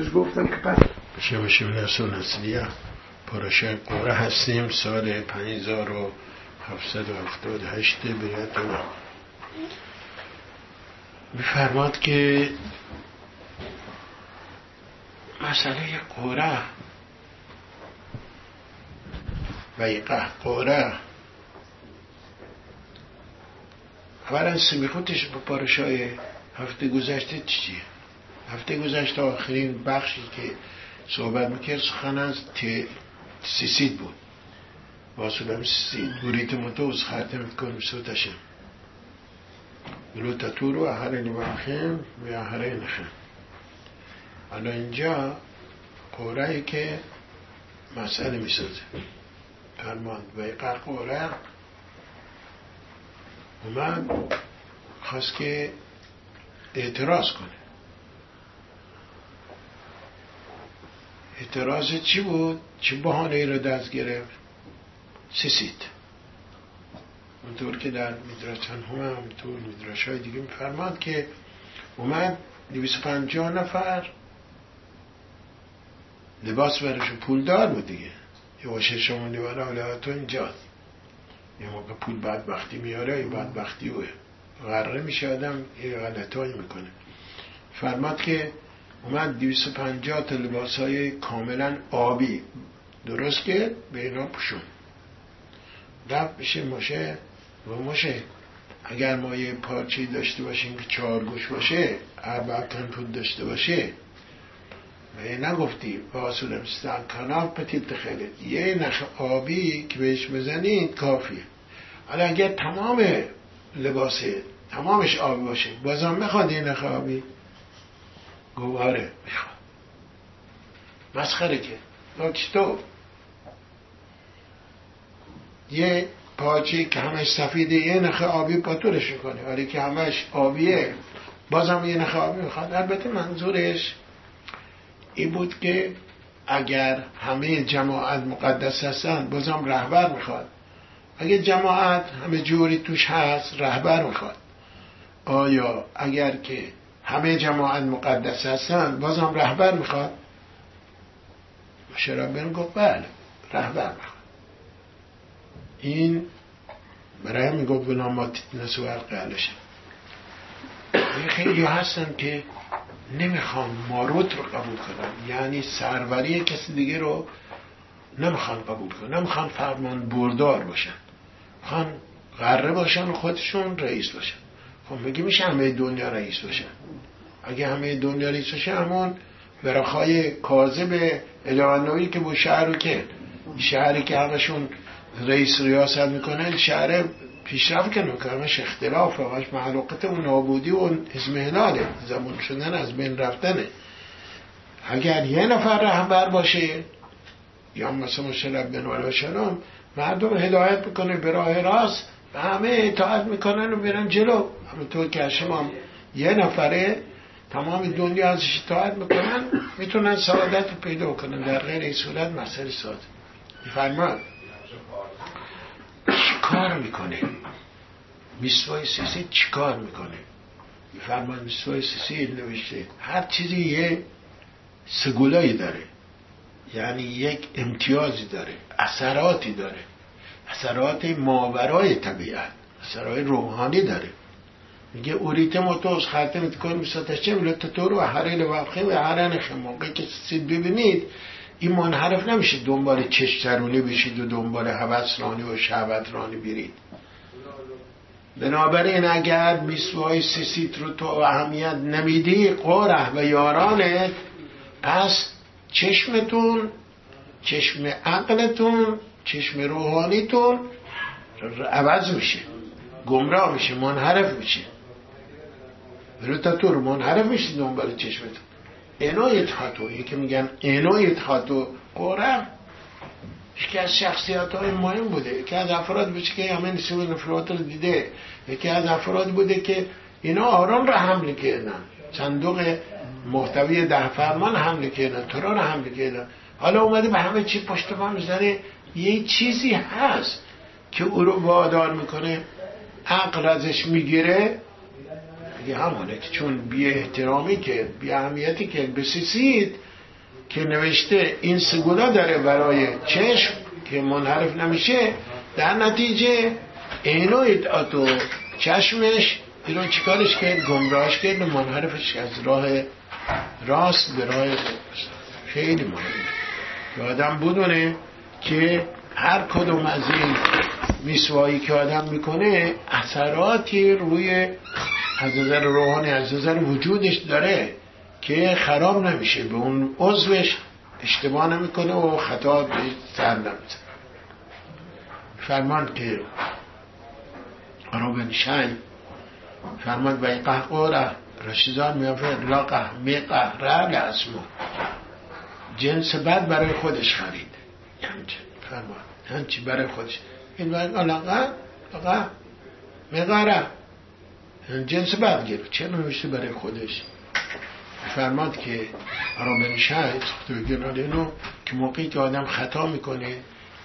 دیروز گفتم که پس نسون اصلیه پاراشای قوره هستیم. سال 5778 بیت میفرماد که مسئله قوره. ویقه قوره. اولا سمیخوتش با پارشای هفته گذشته چیه؟ هفته گذشته آخرین بخشی که صحبت می‌کرد سخن از سیسید بود. واسولم سیسید. گوریت متوز خاتم کن سوتشم. ولو تطور و احرین واخیم و احرین خیم حالا اینجا قوره که مسئله می‌سازه. فرمان. و قوره اومد خواست که اعتراض کنه. اعتراض چی بود؟ چه بحانه ای رو دست گرفت؟ سیسید اونطور که در میدرسان هم همونطور میدرش های دیگه میفرماد که اومد پنجاه نفر. لباس برشون پولدار بود دیگه. یه واشه شما نیوان تو اینجاست. یه موقع پول وقتی میاره یه وقتی اوه. غره میشه آدم یه غلطایی می‌کنه. فرماد که اومد 250 تا لباس های کاملا آبی. درست که به اینا پوشون. رفت بشه ماشه؟ و ماشه. اگر ما یه پارچه داشته باشیم که چهار گوش باشه اربع پود داشته باشه. و نگفتی با اصول کانال پتیت خیلی. یه نخ آبی که بهش بزنید کافیه. حالا اگر تمام لباسه تمامش آبی باشه بازم می‌خواد یه نخ آبی. گواره می‌خواد مسخره که. تو یه پاچی که همش سفیده یه نخ آبی پاتورش کنه آره که همش آبیه بازم یه نخ آبی می‌خواد. البته منظورش این بود که اگر همه جماعت مقدس هستن بازم رهبر می‌خواد. اگه جماعت همه جوری توش هست رهبر می‌خواد. آیا اگر که همه جماعت مقدس هستن. بازم رهبر می‌خواد. مشربن گفت بله رهبر می‌خواد. این برای همین گفت بنامات نسو القلشه خیلی هستن که نمی‌خوان ماروت رو قبول کنن. یعنی سروری کسی دیگه رو نمی‌خوان قبول کنن. نمی‌خوان فرمان بردار باشن. می‌خوان غره باشن و خودشون رئیس باشن. خب بگی میشه همه دنیا رئیس باشن اگه همه دنیا رئیس باشن همون برخای کاذب الهانوی که با شهر رو که؟ شهری که همشون رئیس ریاست می‌کنن شهر پیشرفت کنه که همش اختلاف همش معلوقت و نابودی و ازمهلاله زمان شدن از بین رفتنه. اگر یه نفر رهبر باشه یا مثلا مشرب بن و شلام مردم هدایت می‌کنه به راه راست و همه اطاعت می‌کنن و میرن جلو. همونطور که شما یه نفره تمام دنیا ازش اطاعت می‌کنن می‌تونن سعادت رو پیدا کنن. در غیر این صورت مسئله ساده. فرمان کار می‌کنه؟ میسوای سیسی چیکار می‌کنه؟ میفرمان میسوای سیسی نوشته. هر چیزی یه سگولایی داره. یعنی یک امتیازی داره. اثراتی داره. اثرات ماورای طبیعت. اثرات روحانی داره. میگه اوریت موتوز خاتمت کن میساتش چه ملت تو رو حرین وقتی و حرین موقعی که سید ببینید این منحرف نمیشه دنبال چشترونی بشید و دنبال حوث رانی و شهوت رانی برید. بنابراین اگر میسوهای سیسیت رو تو اهمیت نمیدی قره و یارانت پس چشمتون چشم عقلتون چشم روحانیتون عوض میشه گمراه میشه منحرف میشه. تو رو منحرف میشه دنبال چشمتون. اینایت هاتو یکی میگن اینایت هاتو قرم یکی از شخصیت های مهم بوده. یکی از افراد بوده که همه نسیم نفرات رو دیده. یکی از افراد بوده که اینا آرام رو حمله کردن. صندوق محتوی ده فرمان حمله کردن تران حمله کردن. حالا اومده به همه چی پشت پا می‌زنه. یه چیزی هست که او رو وادار می‌کنه عقل ازش می‌گیره. دیگه همونه که چون بی احترامی که بی اهمیتی که بسیسید که نوشته این سگولا داره برای چشم که منحرف نمیشه در نتیجه اینو اتو چشمش اینو چیکارش کرد؟ گمراهش کرد و منحرفش از راه راست به راه خیلی مهمه. که آدم بدونه که هر کدوم از این میسوایی که آدم می‌کنه اثراتی روی از نظر روحانی از نظر وجودش داره که خراب نمیشه. به اون عضوش اشتباه نمی‌کنه و خطا به سر فرمان که روبن شاین فرمان به قهقوره رشیدان میافه لا قهمی قهره اسمو. جنس بد برای خودش خرید. همچه فرمان. همچی برای خودش؟ این لقه مقاره جنس بد گرفت چه نوشته برای خودش فرماد که رابن شاید اینو که موقعی که آدم خطا می‌کنه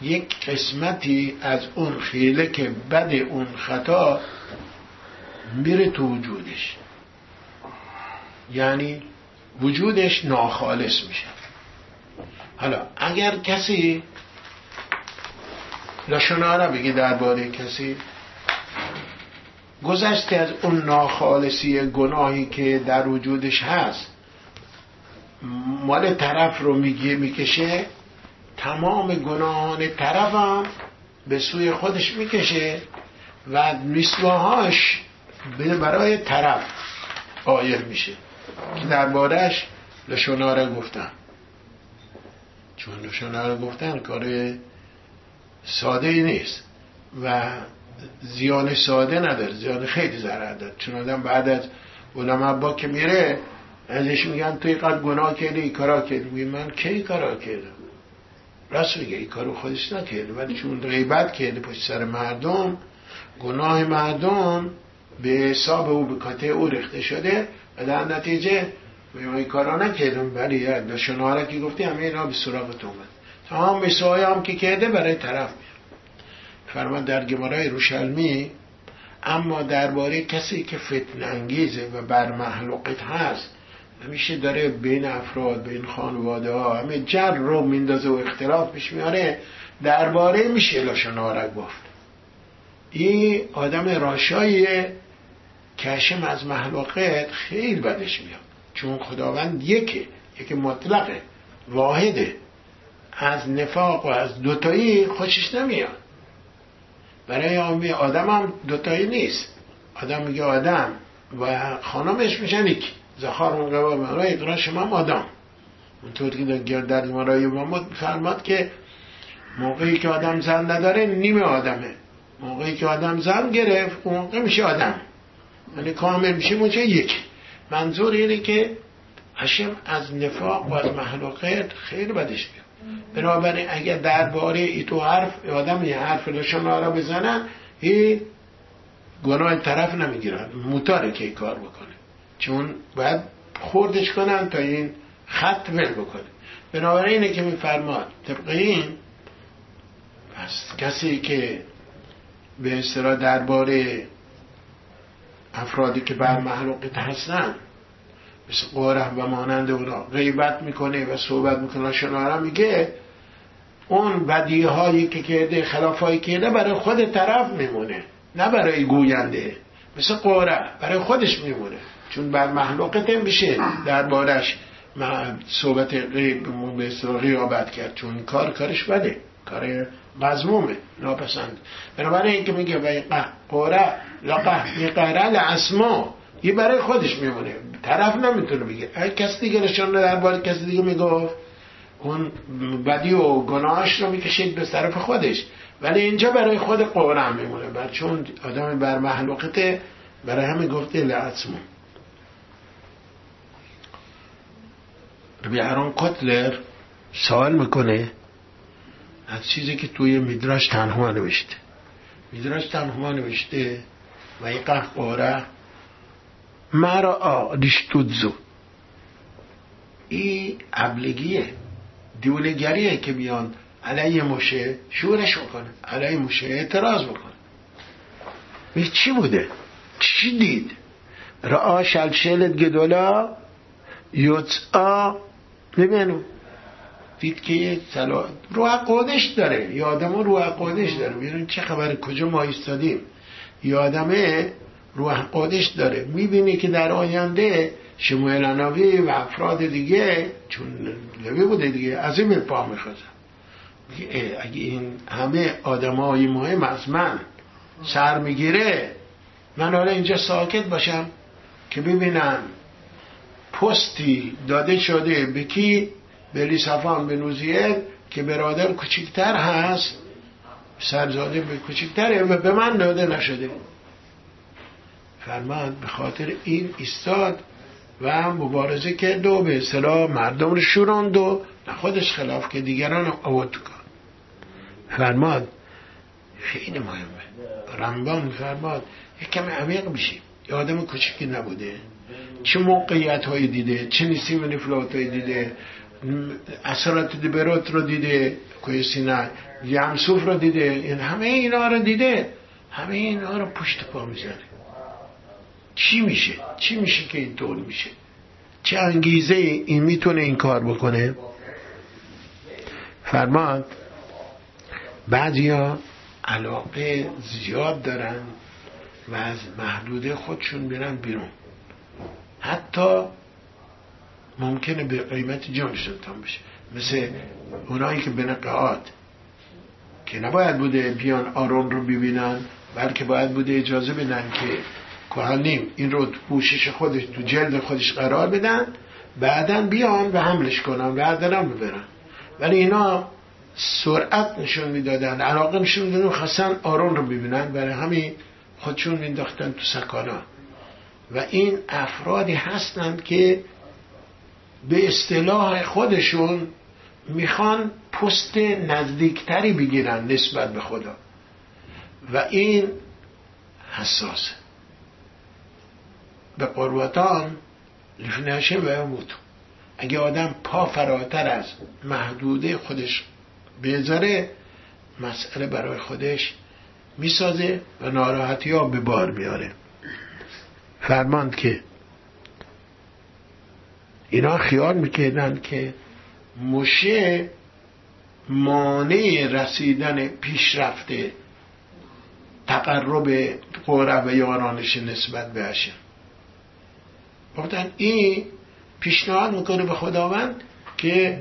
یک قسمتی از اون خیله که بد اون خطا میره تو وجودش یعنی وجودش ناخالص میشه حالا اگر کسی لشناره بگی درباره کسی. گذشته از اون ناخالصی گناهی که در وجودش هست مال طرف رو میگه می‌کشه. تمام گناهان طرف هم به سوی خودش می‌کشه و میسواهاش برای طرف قایر میشه. که دربارهش لشوناره گفتن. چون لشوناره گفتن کار ساده نیست. و زیان ساده نداره زیان خیلی ضرر داره. چون آدم بعد از علم با که میره ازش میگن توی قد گناه کرده ای کارا کرده میگه من کی کارا کردم؟ راست میگه ای کارو خودش نکرده. ولی چون غیبت کرده پشت سر مردم گناه مردم به حساب او به کاته او رخته شده و در نتیجه این کارا نکردم ولی شناره که گفتی همه اینا به سراغ تو اومد. تمام به هم که کرده برای طرف فرمان در گمارای روشلمی اما درباره کسی که فتن انگیزه و بر محلوقت هست همیشه داره بین افراد بین خانواده ها همه جر رو میندازه و اختلاف پیش میاره درباره میشه لاشنارک گفت. این آدم راشاییه کشم از محلوقت خیلی بدش میاد. چون خداوند یکه یک مطلقه واحده. از نفاق و از دوتایی خوشش نمیاد. برای آدم هم دوتایی نیست. آدم میگه آدم و خانمش میشن یک زخار قبا مرای اقرار شما آدم. اونطور که در مرای محمد فرماد که موقعی که آدم زن نداره نیمه آدمه. موقعی که آدم زن گرفت اون موقع میشه آدم. یعنی کامل میشه اونجا یک. منظور اینه که هشم از نفاق و از محلوقات خیلی بدش میاد. بنابراین اگر درباره ای تو حرف آدم یه حرف شما را بزنن هی گناه طرف نمی‌گیرن موتاره که کار بکنه. چون باید خوردش کنن تا این خط ول بکنه. بنابراین اینه که میفرماد طبق این پس کسی که به اصطلاح درباره افرادی که بر محلوقیت هستن مثل قره و مانند اونا غیبت می‌کنه و صحبت می‌کنه. شناره میگه اون بدی هایی که کرده خلاف هایی کرده برای خود طرف میمونه نه برای گوینده. مثل قره برای خودش میمونه. چون بر محلوقت میشه دربارش صحبت غیب به غیابت کرد. چون کار کارش بده کار مضمومه ناپسند. بنابراین اینکه میگه و قره لقه یقره لعصما. یه برای خودش میمونه. طرف نمی‌تونه بگه. اگه کس دیگه نشان درباره کسی دیگه می‌گفت. اون بدی و گناهش رو می‌کشید به طرف خودش. ولی اینجا برای خود قرآن میمونه. بر چون آدم بر محلوقته برای همه گفته لعصمون ربی ارون کتلر سوال می‌کنه از چیزی که توی میدراش تنها نوشته. میدراش تنها نوشته و این قهقاره مرا دیشتودزو این ابلگیه دیولگریه که بیان علیه موشه شورش بکنه علیه موشه اعتراض بکنه چی بوده؟ چی دید؟ رعا شلشلت گدولا یوتسا ببینو دید که یه سلا روح قدش داره. آدم روح قدش داره. ببینید چه خبر کجا ما ایستادیم؟ یه آدمه روح قدش داره. می‌بینی که در آینده شمویل اناوی و افراد دیگه چون لوی بوده دیگه این پا میخوازم اگه این همه آدم های مهم از من سر می‌گیره من حالا اینجا ساکت باشم که ببینم پستی داده شده به کی؟ به لیسافان به نوزیه که برادر کوچکتر هست سرزاده به کوچکتره و به من داده نشده. فرماد به خاطر این ایستاد و مبارزه کرد و به اصطلاح مردم رو شوراند و خودش خلاف که دیگران آورد کن. فرماد خیلی مهمه. رمبان فرماد یک کمی عمیق بشیم یه آدم کوچکی نبوده. چه موقعیت هایی دیده چه نسیم نفلات هایی دیده اثرات دبرات رو دیده کوی سینه یمسوف رو دیده. این همه اینا رو دیده. همه اینا رو پشت پا می‌زنه چی میشه؟ چی میشه که اینطور میشه؟ چه انگیزه این می‌تونه این کار بکنه؟ فرماد بعضیا علاقه زیاد دارن و از محدوده خودشون برن بیرون. حتی ممکنه به قیمت جانشون تام بشه مثل اونایی که به نقعات که نباید بوده بیان آرون رو ببینن بلکه باید بوده اجازه بدن که کهانیم این رو پوشش خودش تو جلد خودش قرار بدن بعدا بیان و حملش کنن بعدا هم ببرن. ولی اینا سرعت نشون می‌دادن. علاقه نشون می‌دادن خواستن آرون رو ببینن. برای همین خودشون مینداختن تو سکانا و این افرادی هستند که به اصطلاح خودشون می‌خوان پست نزدیکتری بگیرن نسبت به خدا. و این حساسه. به قربتان لفنشه و اموت اگه آدم پا فراتر از محدوده خودش بذاره مسئله برای خودش می‌سازه و ناراحتی ها به بار میاره. فرماند که اینا خیال می‌کردن که مشه مانع رسیدن پیشرفته تقرب قره و یارانش نسبت به هشم گفتن این پیشنهاد می‌کنه به خداوند که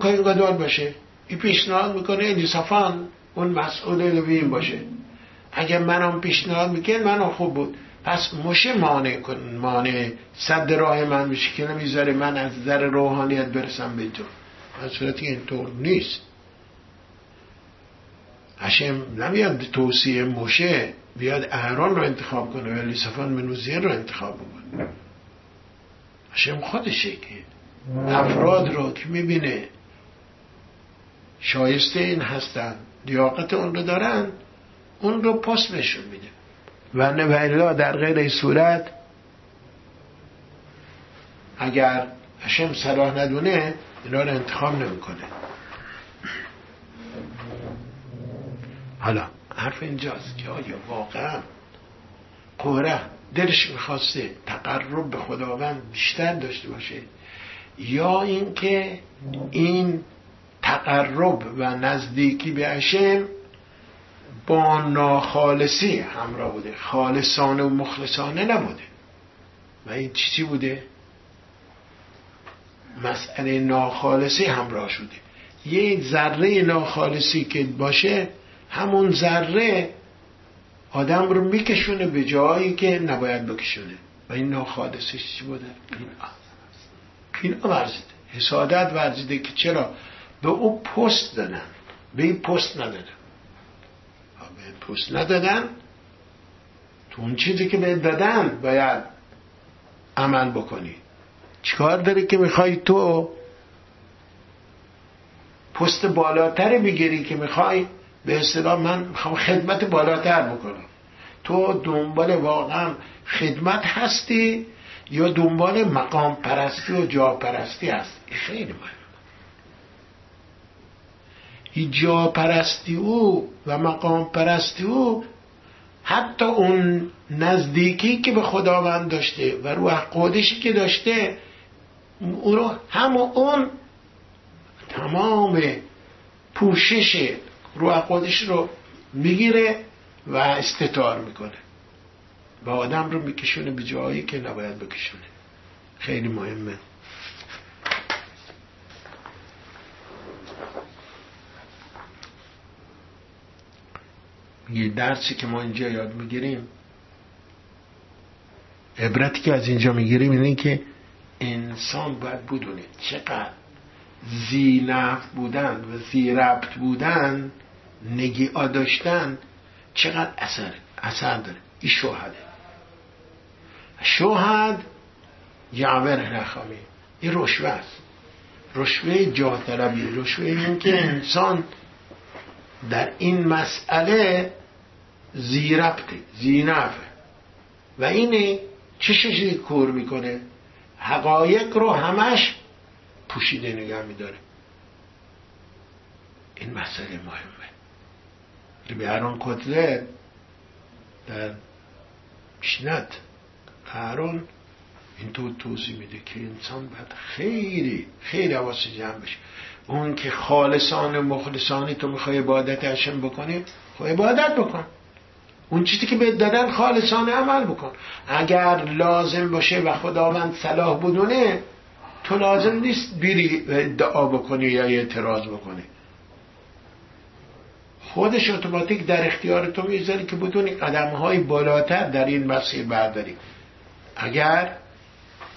کاری قدار باشه. این پیشنهاد می‌کنه الیسافان اون مسئول لوین باشه. اگر منم پیشنهاد می‌کنه منم خوب بود. پس مشه مانع کن مانع صد راه من میشه که نمی‌ذاره من از در روحانیت برسم به تو. از صورتی اینطور نیست. هشم نمیاد توصیه مشه بیاد اهران رو انتخاب کنه ولی صفان منوزیر رو انتخاب کنه هشم خودشه که افراد رو که می‌بینه شایسته این هستن لیاقت اون رو دارن اون رو پاس بهشون میده. و نه در غیر صورت اگر هشم صلاح ندونه اینا رو انتخاب نمی‌کنه. حالا حرف اینجاست که آیا واقعا قوره دلش می‌خواسته تقرب به خداوند بیشتر داشته باشه. یا اینکه این تقرب و نزدیکی به اشم با ناخالصی همراه بوده. خالصانه و مخلصانه نبوده. و این چی بوده؟ مسئله ناخالصی همراه شده. یه ذره ناخالصی که باشه همون ذره آدم رو میکشونه به جایی که نباید بکشونه. و این ناخالصیش چی بوده؟ این ورزیده. حسادت ورزیده که چرا؟ به او پست دادن. به این پست ندادن. به پست ندادن. تو اون چیزی که به دادن باید عمل بکنی. چیکار داره که می‌خوای تو پست بالاتر بگیری که می‌خوای؟ به اصطلاح من می‌خوام خدمت بالاتر بکنم. تو دنبال واقعا خدمت هستی یا دنبال مقام پرستی و جا پرستی هست خیلی مهم این جا پرستی او و مقام پرستی او حتی اون نزدیکی که به خداوند داشته و روح قدشی که داشته او رو هم اون تمام پوشش روح قدش رو می‌گیره. و استطار می‌کنه. و آدم رو میکشونه به جایی که نباید بکشونه. خیلی مهمه. یه درسی که ما اینجا یاد می‌گیریم. عبرتی که از اینجا می‌گیریم اینه که انسان باید بدونه چقدر زی بودن و زی ربط بودن نگیعا داشتن چقدر اثر اثر داره. این شوهده. شوهد یعور نخوامی این رشوه است. رشوه جاه طلبی رشوه این که انسان در این مسئله زیربته زینفه و اینه چه شکلی کور می‌کنه؟ حقایق رو همش پوشیده نگه میداره. این مسئله مهمه. بیارون کتله در مشنت این اینطور توضیح میده که انسان باید خیلی خیلی حواس جمع بشه. اون که خالصان و مخلصانی تو می‌خوای عبادت هشم بکنی خب عبادت بکن. اون چیزی که به دادن خالصانه عمل بکن. اگر لازم باشه و خداوند صلاح بدونه تو لازم نیست بیری ادعا بکنی یا اعتراض بکنی. خودش اتوماتیک در اختیار تو می‌ذاری که بدونی قدم های بالاتر در این مسیر برداری. اگر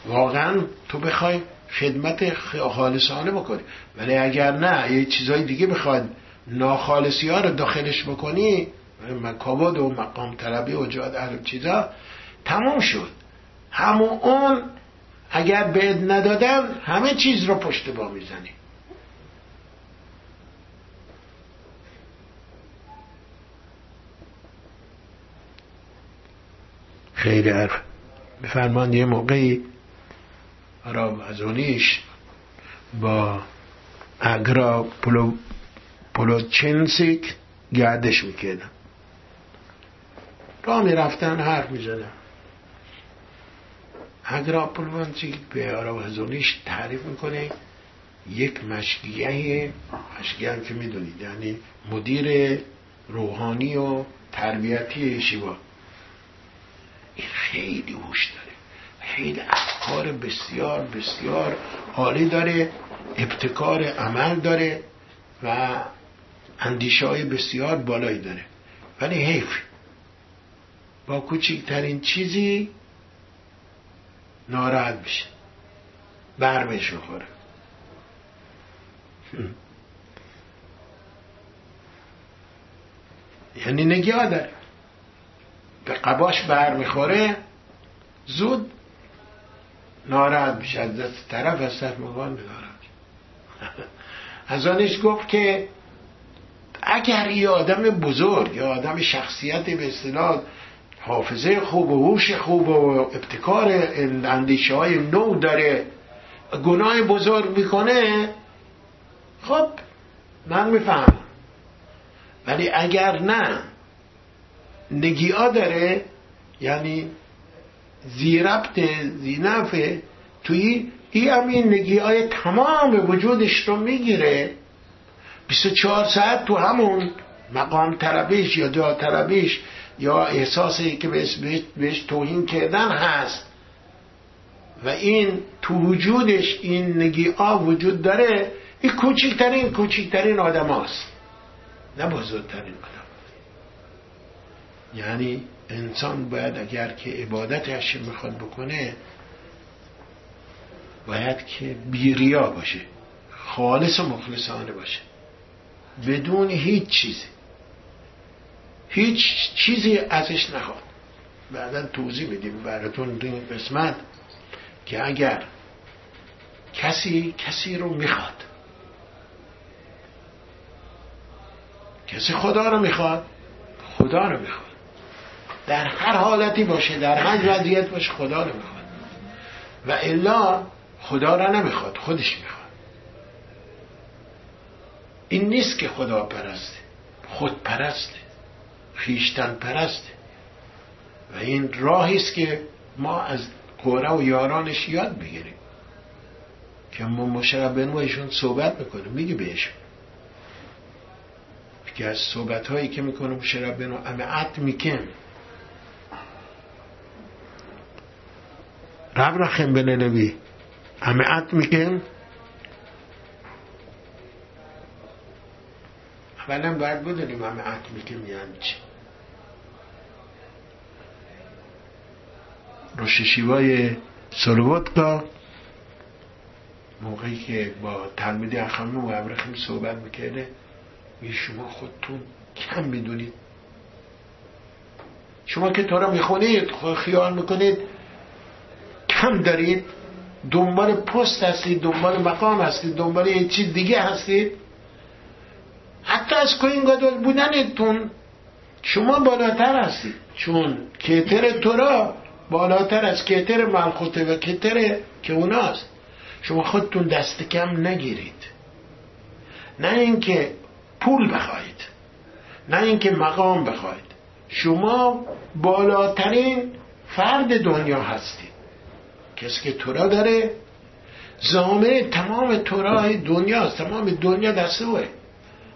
واقعا تو بخوای خدمت خالصانه بکنی ولی اگر نه یه چیزای دیگه بخواد ناخالصی ها رو داخلش بکنی مکابد و مقام طلبی و جاد اهل چیزا تموم شد. همون اون اگر بهت ندادن همه چیز رو پشت با می‌زنی. خیلی حرف بفرمان یه موقعی آرام ازونیش با اگرا پلو پلوچنسیک گردش می‌کردن را می‌رفتن حرف می‌زدن. اگرا پلوچنسیک به آرام ازونیش تعریف می‌کنه یک مشگیه مشگیه که می‌دونید یعنی مدیر روحانی و تربیتی شیوا. این خیلی هوش داره. خیلی افکار بسیار بسیار عالی داره ابتکار عمل داره و اندیشه های بسیار بالایی داره. ولی حیف. با کوچکترین چیزی ناراحت میشه برمش می‌خوره. یعنی نگاه داره. به قباش بر می‌خوره زود ناراحت میشه از دست طرف از طرف مقام ناراحت از آنش گفت که اگر یه آدم بزرگ یا آدم شخصیت به اصطلاح حافظه خوب و هوش خوب و ابتکار اندیشه های نو داره گناه بزرگ می‌کنه خب من می‌فهمم. ولی اگر نه نگیعا داره یعنی زیربط زینفه توی ای هم این نگی های تمام وجودش رو می‌گیره. 24 ساعت تو همون مقام طلبیش یا جا طلبیش یا احساسی که بهش توهین کردن هست. و این تو وجودش این نگی وجود داره. این کوچکترین کوچکترین آدم هاست نه بزرگترین آدم. یعنی انسان باید اگر که عبادتش می‌خواد بکنه باید که بیریا باشه خالص و مخلصانه باشه بدون هیچ چیزی. هیچ چیزی ازش نخواد. بعدا توضیح بدیم براتون این قسمت که اگر کسی کسی رو می‌خواد کسی خدا رو می‌خواد خدا رو می‌خواد. در هر حالتی باشه در هر وضعیت باشه خدا رو می‌خواد. و الا خدا را نمی‌خواد خودش می‌خواد. این نیست که خدا پرسته خود پرسته خیشتن پرسته. و این راهی است که ما از قوره و یارانش یاد بگیریم. که ما مشرب بنویشون صحبت می‌کنیم میگه بهشون. که از صحبت هایی که می‌کنه مشرب بنو امعت میکن رب رخم بنلوی امعت میکن اولا باید بدونیم امعت میکن یعنی چی روششیوای سلوودکا موقعی که با تلمیدی اخمه و ابرخیم صحبت می‌کرده میگه شما خودتون کم می‌دونید شما که تو را می‌خونید خیال می‌کنید کم دارید دنبال پست هستید دنبال مقام هستید دنبال یه چیز دیگه هستید حتی از کوین گادول بودنتون شما بالاتر هستید. چون کتر تورا بالاتر از کتر ملخوته و کتر که اوناست. شما خودتون دست کم نگیرید. نه اینکه پول بخواهید نه اینکه مقام بخواهید. شما بالاترین فرد دنیا هستید. کسی که تورا داره زامه تمام تورای دنیا تمام دنیا دست اوه.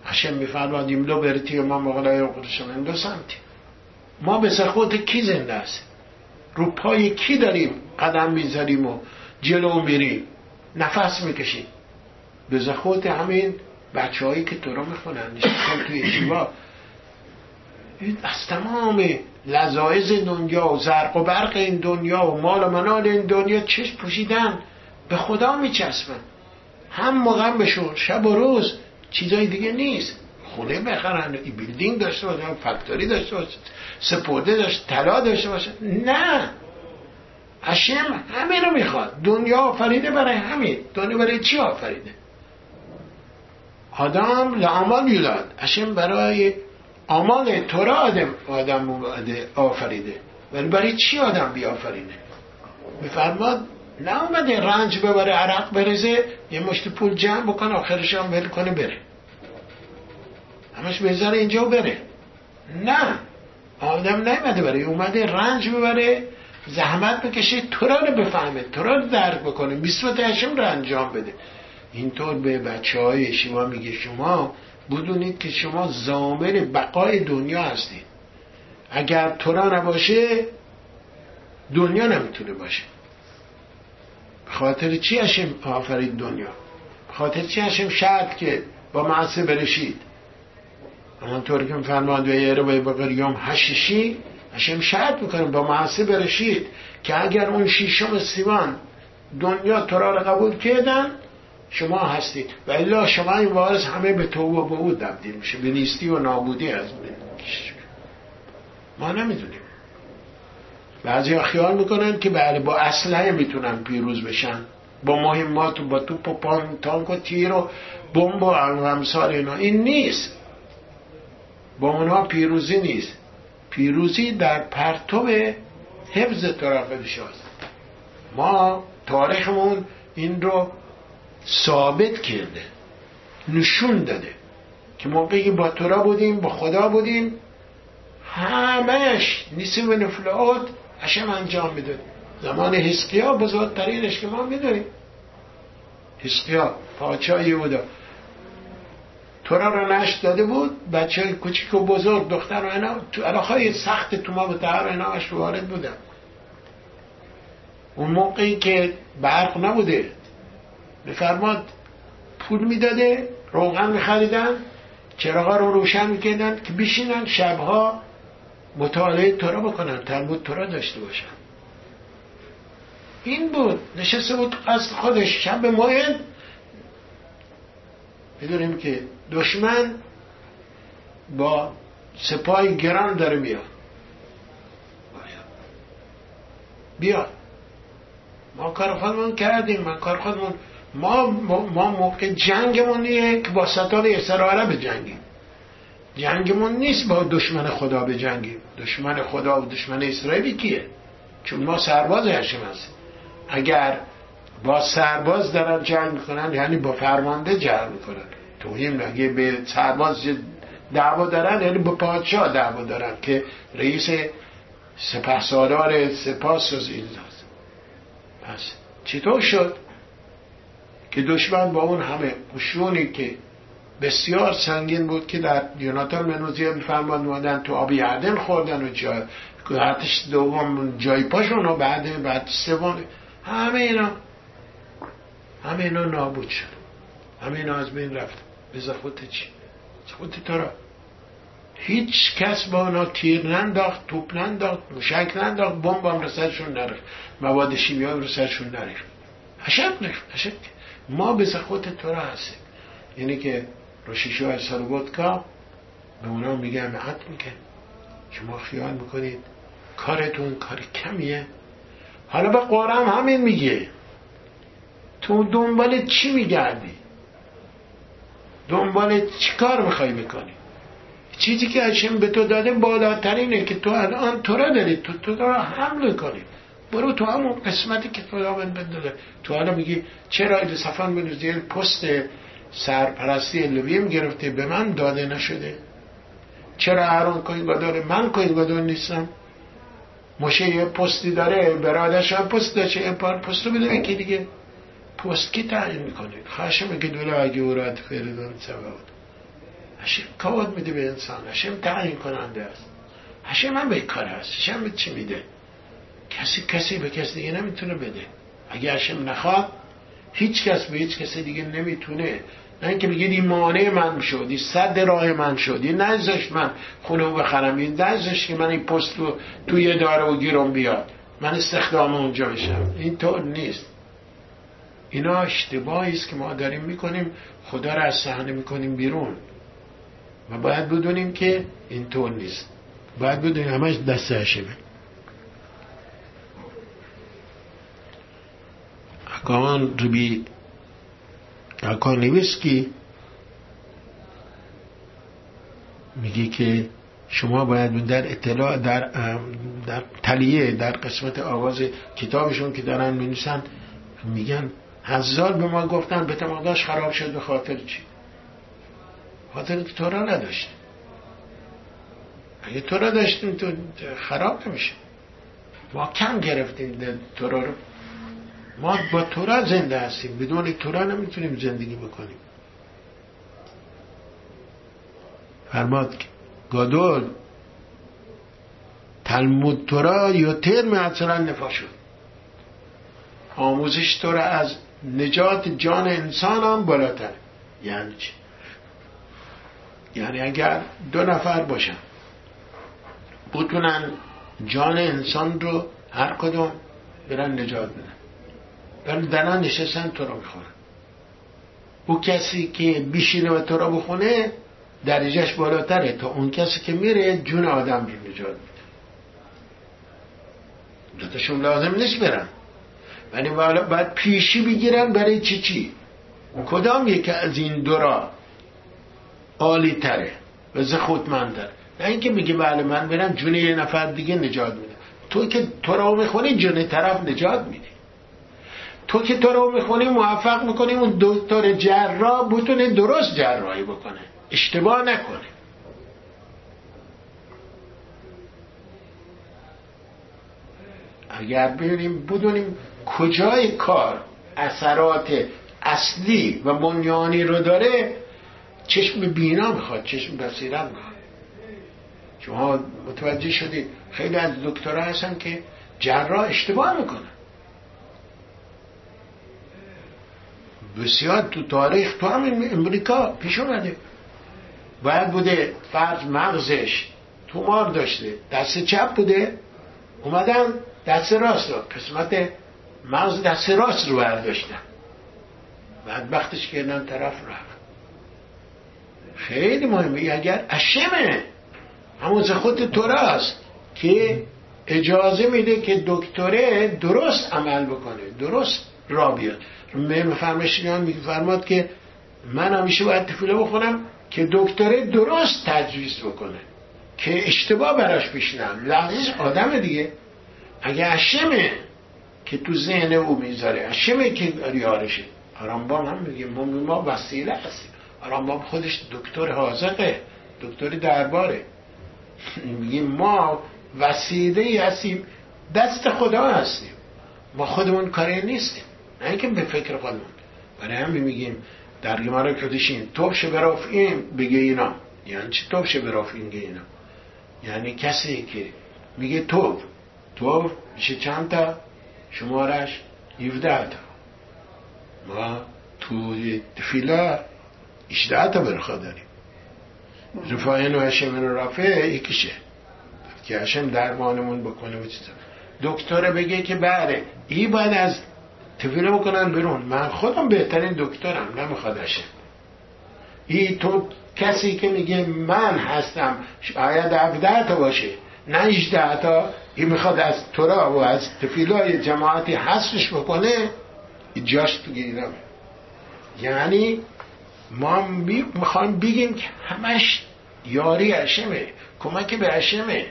هشم میفرماد ایملو برتی ما مغلای قدشم دو سمتی. ما به سخوت کی زنده است؟ رو پای کی داریم قدم می‌ذاریم و جلو میریم؟ نفس می‌کشیم. به زخوت همین بچه هایی که تو رو می‌خونن توی شیوا. از تمام لذایز دنیا و زرق و برق این دنیا و مال و منال این دنیا چشم پوشیدن به خدا میچسبن. هم بشون شب و روز چیزای دیگه نیست. خونه بخرن بیلدینگ داشته باشن فکتوری داشته باشن سپرده داشته طلا داشته باشن. نه. هشم همین رو می‌خواد. دنیا آفریده برای همین. دنیا برای چی آفریده؟ آدم لعمال یولاد. هشم برای آمال تو را آدم آدم آفریده. ولی برای چی آدم بیافرینه میفرماد نه اومده رنج ببره عرق برزه یه مشت پول جمع بکنه آخرش هم ول کنه بره. همش بذاره اینجا بره. نه آدم نیومده برای اومده رنج ببره زحمت بکشه تو را بفهمه تو را درک بکنه بیسمت هشم رو انجام بده. اینطور به بچه های شما میگه شما بدونید که شما زامن بقای دنیا هستید. اگر تورا نباشه دنیا نمی‌تونه باشه. خاطر چی هشم آفرید دنیا؟ خاطر چی هشم شرط که با معصه برشید؟ همانطور که فرمان و یه رو با قریام هششی هشم شرط می‌کنه با معصه برشید که اگر اون شیشم سیوان دنیا تورا رو قبول کردن شما هستید. و الا شما این وارث همه به تو و به او تبدیل میشه. به نیستی و نابودی از ما نمی‌دونیم. بعضی خیال می‌کنن که بله با اسلحه می‌تونن پیروز بشن. با مهمات و با توپ و تانک و تیر و بمب و امثال اینا. این نیست. با اونها پیروزی نیست. پیروزی در پرتو حفظ طرف شاست ما تاریخمون این رو ثابت کرده نشون داده که موقعی با تورا بودیم با خدا بودیم همش نیسیم و نفلات هشم انجام می‌داد. زمان حسقیا بزرگترینش که ما می‌دونیم. حسقیا پاچه یهودا تورا رو نشت داده بود بچه کوچیک و بزرگ دختر و اینا تو علاقه سخت تو ما به تهر اینا وارد بودن. اون موقعی که برق نبوده. بفرماد پول می‌داده روغن میخریدن چراغا رو روشن می‌کردن که بشینن شبها مطالعه تورا بکنن تلمود تورا داشته باشن. این بود. نشسته بود از خودش. شب ماهد می‌دونیم که دشمن با سپاه گران داره میاد. بیا. ما کار خودمون کردیم. من کار خودمون ما ما موقع جنگمون که با ستار یسر به جنگیم. جنگمون نیست با دشمن خدا به جنگیم. دشمن خدا و دشمن اسرائیلی کیه؟ چون ما سرباز هشم هستیم. اگر با سرباز دارن جنگ می‌کنن یعنی با فرمانده جنگ می‌کنن. توهیم اگه به سرباز دعوا دارن یعنی با پادشاه دعوا دارن که رئیس سپه سالار سپاس و پس چطور شد؟ که دشمن با اون همه قشونی که بسیار سنگین بود که در یوناتان منوزی میفرماد مادن تو آبی عدن خوردن و جا حتش دوم جای پاشون و بعد بعد سوم همه اینا همه اینا نابود شد. همه اینا از بین رفت. به خودت چی خودت تو را هیچ کس با اونا تیر ننداخت توپ ننداخت موشک ننداخت بمب هم رسرشون نرفت مواد شیمیایی رسرشون نرفت حشب نرفت ما به خودت تو را هستیم. یعنی که روشیشو سالوبودکا به اونا میگه عد میکن شما خیال می‌کنید کارتون کار کمیه. حالا به قرآن همین میگه. تو دنبال چی میگردی؟ دنبال چی کار می‌خوای بکنی؟ چیزی که هشم به تو داده بالاترینه که تو الان تو را داری. تو تو را حمل کنی برو تو همون قسمتی که خدا بهت داده تو حالا میگی چرا ایل صفان بنوزی پست سرپرستی لویم گرفته به من داده نشده. چرا هرون کوین داره من کوین گدار نیستم؟ مشه یه پستی داره برادرش هم پست داشته یه پار پست رو بده که دیگه؟ پست کی تعیین می‌کنه؟ خواهش میگه دوله اگه او را فردان سبب. هشم کود میده به انسان هشم تعیین کننده است. هشم هم به کار هست هشم چی میده؟ کسی کسی به کسی دیگه نمی‌تونه بده. اگه هشم نخواد هیچ کس به هیچ کسی دیگه نمی‌تونه. نه اینکه بگید این مانع من شد این صد راه من شد این نزدش من خونه بخرم این نزدش که من این پست رو توی داره و گیرم بیاد. من استخدام اونجا بشم این طور نیست. اینا اشتباهی است که ما داریم می‌کنیم خدا را از صحنه می‌کنیم بیرون. و باید بدونیم که این طور نیست. باید بدونیم همش دست هشمه اکان ربی اکان نویسکی میگی که شما باید در اطلاع در, در تلیه در قسمت آواز کتابشون که دارن می‌نویسن میگن هزار به ما گفتن به تماداش خراب شد به خاطر چی؟ خاطر که تورا نداشت. اگه تورا داشتیم تو خراب نمیشه. ما کم گرفتیم تورا رو. ما با تورا زنده هستیم. بدون تورا نمی‌تونیم زندگی بکنیم. فرماد گادول تلمود تورا یا ترم اصلا نفا شد. آموزش تورا از نجات جان انسان هم بالاتر. یعنی چی؟ یعنی اگر دو نفر باشن بتونن جان انسان رو هر کدوم برن نجات بدن. برن دنان نشستن تو رو می‌خورن او کسی که بیشینه و تو رو بخونه درجهش بالاتره. تا اون کسی که میره جون آدم رو نجات میده. دوتاشون لازم نیست برن. ولی باید پیشی بگیرن برای چی چی؟ کدام یکی از این دو را عالی تره و زخوتمندتر نه اینکه میگه بله من برم جون یه نفر دیگه نجات میده. تو که تو رو می‌خونی جون طرف نجات میده. تو که تو رو می‌خونی موفق می‌کنی اون دکتر جراح بتونه درست جراحی بکنه. اشتباه نکنه. اگر ببینیم بدونیم کجای کار اثرات اصلی و بنیانی رو داره چشم بینا می‌خواد چشم بصیرت می‌خواد. شما متوجه شدید خیلی از دکترها هستن که جراح اشتباه می‌کنن. بسیار تو تاریخ تو همین امریکا پیش اومده. باید بوده فرض مغزش تومار داشته. دست چپ بوده. اومدن دست راست رو قسمت مغز دست راست رو برداشتن. بعد وقتش کردن طرف رفت خیلی مهمه. اگر اشمه. همون خود توراست که اجازه میده که دکتره درست عمل بکنه درست را بیاد. فرمشیان میفرماد که من همیشه باید تفیله بخونم که دکتره درست تجویز بکنه که اشتباه براش پیش نم لحظش آدم دیگه. اگه اشمه که تو ذهن او می‌ذاره اشمه که ریارشه. آرامبام هم میگه ما وسیله هستیم. رامبام خودش دکتر حاضقه دکتر درباره. میگه ما وسیله هستیم دست خدا هستیم. ما خودمون کاری نیستیم. نه اینکه به فکر خودمون. برای همین میگیم در گمارا کدشین توبش براف این بگه اینا. یعنی چی توبش براف این اینا؟ یعنی کسی که میگه توب توب میشه چند تا؟ شمارش 17 تا. ما تو تفیلا 18 تا برخوا داریم. رفاین و هشم رافع یکیشه. که هشم درمانمون بکنه و چیزا. دکتر بگه که بله ای باید از تفیله بکنن برون من خودم بهترین دکترم نمی‌خواد هشم ای تو کسی که میگه من هستم شاید 17 تا باشه نه 18 تا. این می‌خواد از تورا و از تفیلای جماعتی حسش بکنه جاش تو یعنی ما می‌خوایم بگیم که همش یاری عشمه کمک به عشمه.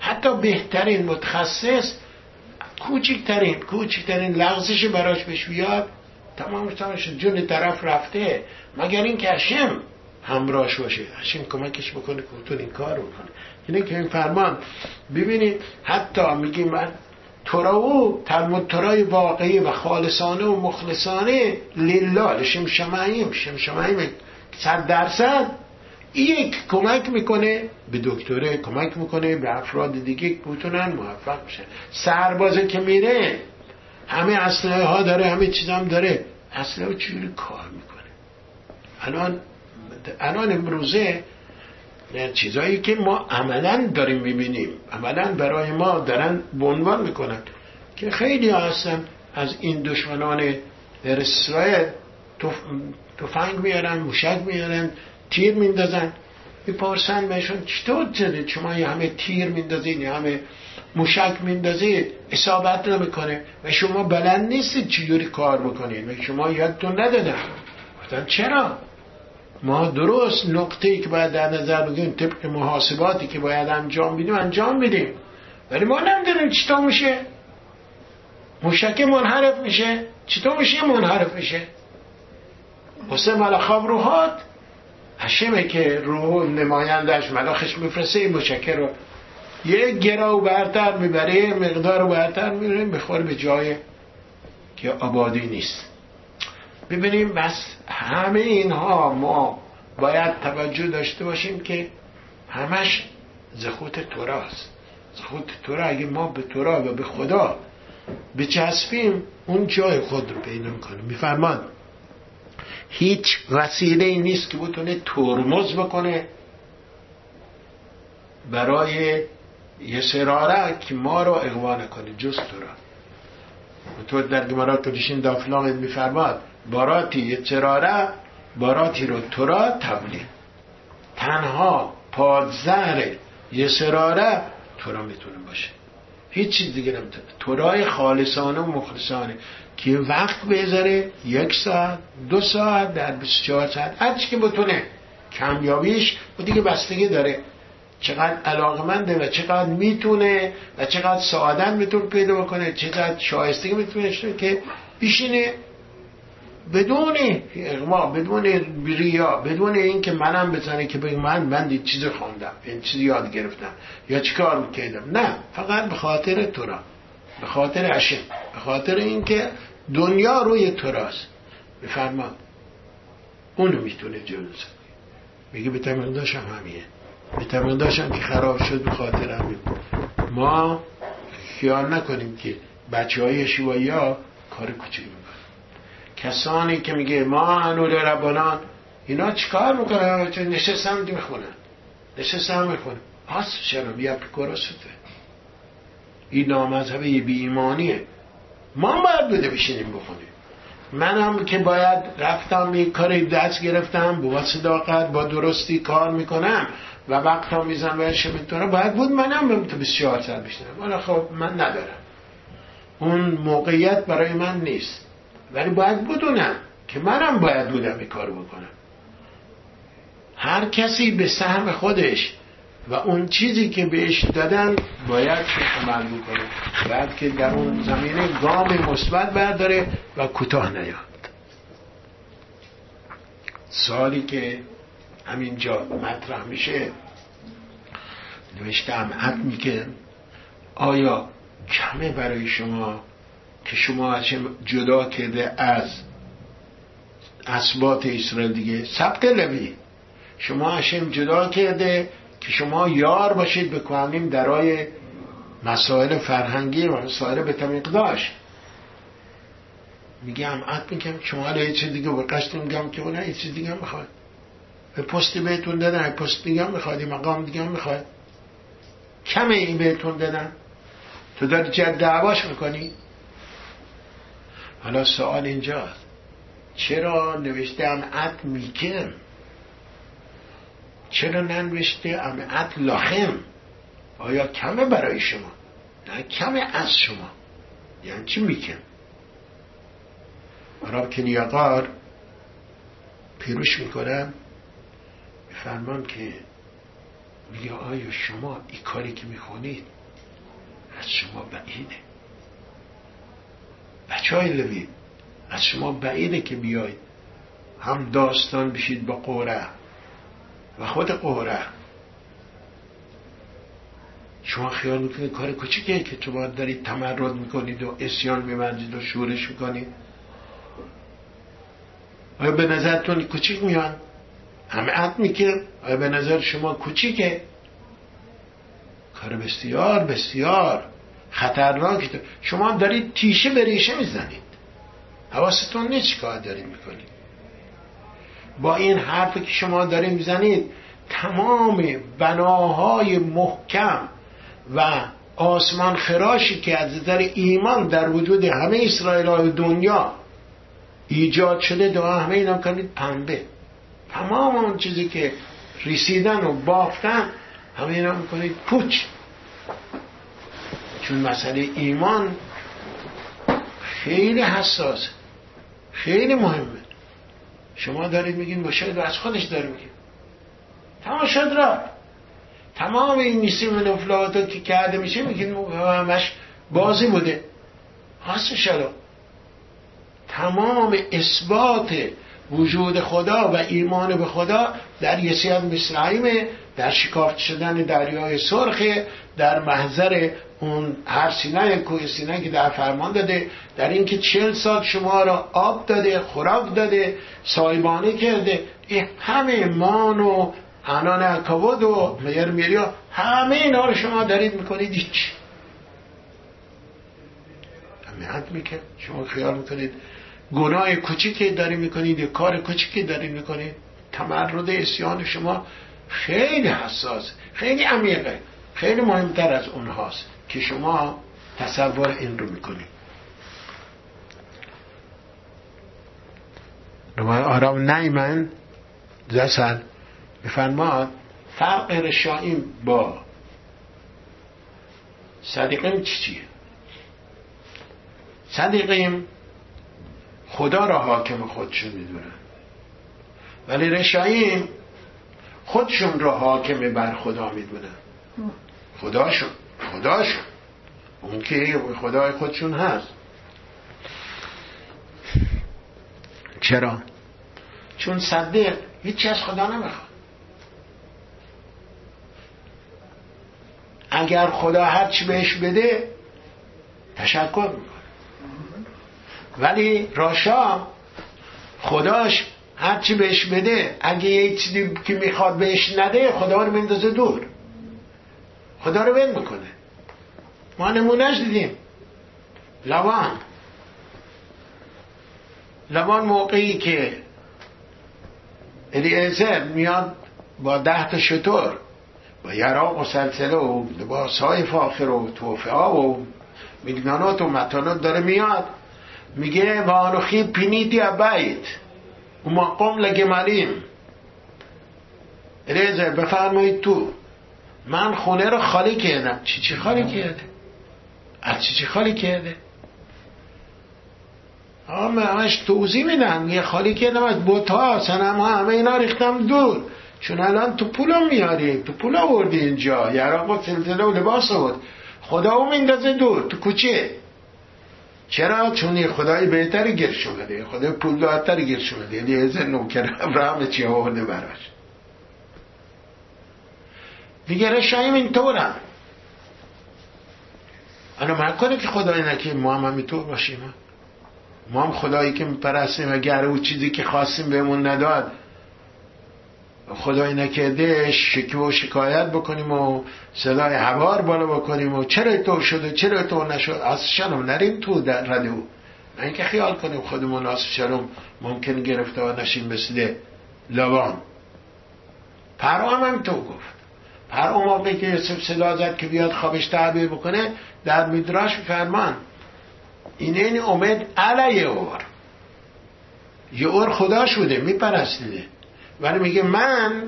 حتی بهترین متخصص کوچکترین کوچکترین لغزش براش بهش بیاد تمام تمامش جون طرف رفته. مگر این که هشم همراهش باشه. هشم کمکش بکنه که این کار بکنه. اینه که این فرمان ببینید حتی میگیم من تراو تلمود ترای واقعی و خالصانه و مخلصانه لله شمشمعیم. شمشمعیم صد درصد. یک کمک می‌کنه به دکتره کمک می‌کنه به افراد دیگه بتونن موفق بشن. سربازه که میره همه اسلحه ها داره همه چیز هم داره. اسلحه چجوری کار می‌کنه؟ الان الان امروزه چیزایی که ما عملا داریم می‌بینیم عملا برای ما دارن بنوان می‌کنن که خیلی هستن. از این دشمنان در اسرائیل تفنگ میارن موشک میارن. تیر میندازن. می‌پرسن بهشون چطور شده شما یه همه تیر میندازین یه همه موشک میندازید اصابت نمی‌کنه. و شما بلند نیستید چجوری کار بکنید و شما یادتون ندادن گفتن چرا؟ ما درست نقطه ای که باید در نظر بگیریم طبق محاسباتی که باید انجام بدیم انجام میدیم ولی ما نمی‌دونیم چطور میشه. موشک منحرف میشه. چطور میشه منحرف میشه؟ حسین ملخاب روحات هشمه که روح نمایندش ملاخش میفرسته؟ این مشکر رو یه گرا و برتر می‌بره مقدار و برتر می‌بره می‌خوره به جای که آبادی نیست. ببینیم بس همه اینها ما باید توجه داشته باشیم که همش زخوت توراست زخوت تورا اگه ما به تورا و به خدا بچسبیم اون جای خود رو پیدا کنیم میفرمان هیچ وسیله ای نیست که بتونه ترمز بکنه برای یه که ما رو اغوا نکنه جز تو را تو در گمارا کدیشین دافلاق میفرماد باراتی یه سراره باراتی رو تو را تبلیم تنها پادزر یه سراره تو را می‌تونه باشه. هیچ چیز دیگه نمی‌تونه. تورای خالصانه و مخلصانه. که وقت بذاره؟ یک ساعت دو ساعت در 24 ساعت. هر که بتونه. کمیابیش و دیگه بستگی داره. چقدر علاقمنده و چقدر می‌تونه و چقدر سعادت می‌تونه پیدا بکنه. چقدر شایستگی می‌تونه که بیشینه بدون اغما بدون ریا بدون اینکه منم بزنه که بگم من من چیز خواندم این چیزی یاد گرفتم. یا چیکار می‌کردم نه فقط به خاطر تو را به خاطر عشق به خاطر اینکه دنیا روی توراست. بفرما اونو می‌تونه جلو میگه به تمقداش هم همیه به تمقداش هم که خراب شد به خاطر همین. ما خیال نکنیم که بچه های شیوایی ها کار کوچیک کسانی که میگه ما انول ربانان اینا چیکار می‌کنن؟ نشستن می‌خونن. نشستن می‌خونن. هست چرا؟ بیا گرسته این نامذهبه بی ایمانیه ما باید بده بشینیم بخونیم. منم که باید رفتم یک کار دست گرفتم با صداقت با درستی کار می‌کنم و وقت ها میزن بهش می‌تونم باید بود منم به تو 24 سر بشنم خب من ندارم. اون موقعیت برای من نیست. ولی باید بدونم که منم باید بودم این کار بکنم. هر کسی به سهم خودش و اون چیزی که بهش دادن باید عمل بکنه. بعد که در اون زمینه گام مثبت برداره و کوتاه نیاد. سالی که همینجا مطرح میشه نوشتم حتمی که آیا کمه برای شما؟ که شما جدا کرده از اسبات اسرائیل دیگه. سبت لوی شما هشم جدا کرده که شما یار باشید به کوهنیم درای مسائل فرهنگی و مسائل به تمیقداش میگم عد میگم شما یه چیز دیگه قصد میگم که اون یه چیز دیگه می‌خواد. به پستی بهتون دادن پست دیگه می‌خواد مقام دیگه می‌خواد. کمه این بهتون دادن. تو داری جد دعواش می‌کنی؟ حالا سوال اینجاست. چرا نوشته ات میکم چرا ننوشته ات لاخم آیا کمه برای شما؟ نه کمه از شما. یعنی چی میکم راب کنیاقار پیروش می‌کنم. فرمان که میگه آیا شما این کاری که می‌خونید از شما بعیده. بچه های لوید از شما بعیده که بیاید. هم داستان بشید با قوره و خود قوره شما خیال می‌کنید کار کوچیکه که شما دارید تمرد می‌کنید و اسیان میبندید و شورش می‌کنید. آیا به نظرتون کوچیک میان همه عد میکن آیا به نظر شما کوچیکه؟ کار بسیار بسیار. خطرناک شما دارید تیشه به ریشه می‌زنید. حواستون نیست کار دارید می‌کنید. با این حرفی که شما دارید می‌زنید تمام بناهای محکم و آسمان خراشی که از نظر ایمان در وجود همه اسرائیل های دنیا ایجاد شده دعا همه اینا کنید پنبه. تمام اون چیزی که ریسیدن و بافتن همه اینا می‌کنید. پوچ. چون مسئله ایمان خیلی حساس خیلی مهمه. شما دارید میگین مشاهد از خودش داره میگین تمام شد را تمام این میسی منفلات که کرده میشه میگین همش بازی بوده. هست شد تمام اثبات وجود خدا و ایمان به خدا در یسیت مصرعیمه در شکافت شدن دریای سرخه در محضر اون هر سینه کوه سینه که در فرمان داده در اینکه چل سال شما را آب داده خوراک داده سایبانه کرده این همه مان و انان اکاود و میر میریا همه اینا رو شما دارید می‌کنید هیچ. همه میکن. شما خیال می‌کنید. گناه کوچیکی داری می‌کنید یا کار کوچیکی داری می‌کنید تمرد اسیان شما خیلی حساس خیلی عمیقه. خیلی مهمتر از اونهاست که شما تصور این رو می‌کنید آرام نیمن زسل بفرماد فرق رشاییم با صدیقیم چی چیه؟ صدیقیم خدا را حاکم خودشون می‌دونن. ولی رشاییم خودشون را حاکم بر خدا می‌دونن. خداشون خداشون اون که خدای خودشون هست. چرا؟ چون صدق هیچی از خدا نمی‌خواد. اگر خدا هرچی بهش بده تشکر می‌کنه. ولی راشا خداش هرچی بهش بده اگه یه چیزی که می‌خواد بهش نده خدا رو میندازه دور. خدا رو بند می‌کنه. ما نمونهش دیدیم. لوان. لوان موقعی که الیعزر میاد با ده تا شطور با یراق و سلسله و لباس های فاخر و توفه ها و میگنانات و متانات داره میاد. میگه و پینیتی بیت و ما قم لگمالیم. ریزه بفرمایید تو. من خونه رو خالی کردم. چی چی خالی کرده؟ از چی چی خالی کرده؟ آقا همش توضیح میدن یه خالی کردم از بوتا سنم ها همه اینا ریختم دور. چون الان تو پولا میاری. تو پولا وردی اینجا. یراق و سلسله و لباس بود خدا او میندازه دور. تو کوچه. چرا؟ چون یه خدای بهتری گرش اومده خدای پولدارتری گرش اومده یعنی از نوکر ابراهام چی آورده براش. دیگه رشایم اینطورم. الان من کنه که خدای نکه ما هم همینطور باشیم. ما هم خدایی که میپرستیم اگر او چیزی که خواستیم بهمون نداد خدای نکرده شکوه و شکایت بکنیم و صدای هوار بالا بکنیم و چرا تو شده چرا تو نشد؟ از شنم نریم تو در رده او نه اینکه خیال کنیم خودمون از شنم ممکن گرفته و نشیم مثل لوان پرو هم تو گفت. پرو موقعی که یوسف صدا زد که بیاد خوابش تعبیر بکنه در میدراش فرمان این امید علیه اور یه اور خدا شده میپرستیده. ولی میگه من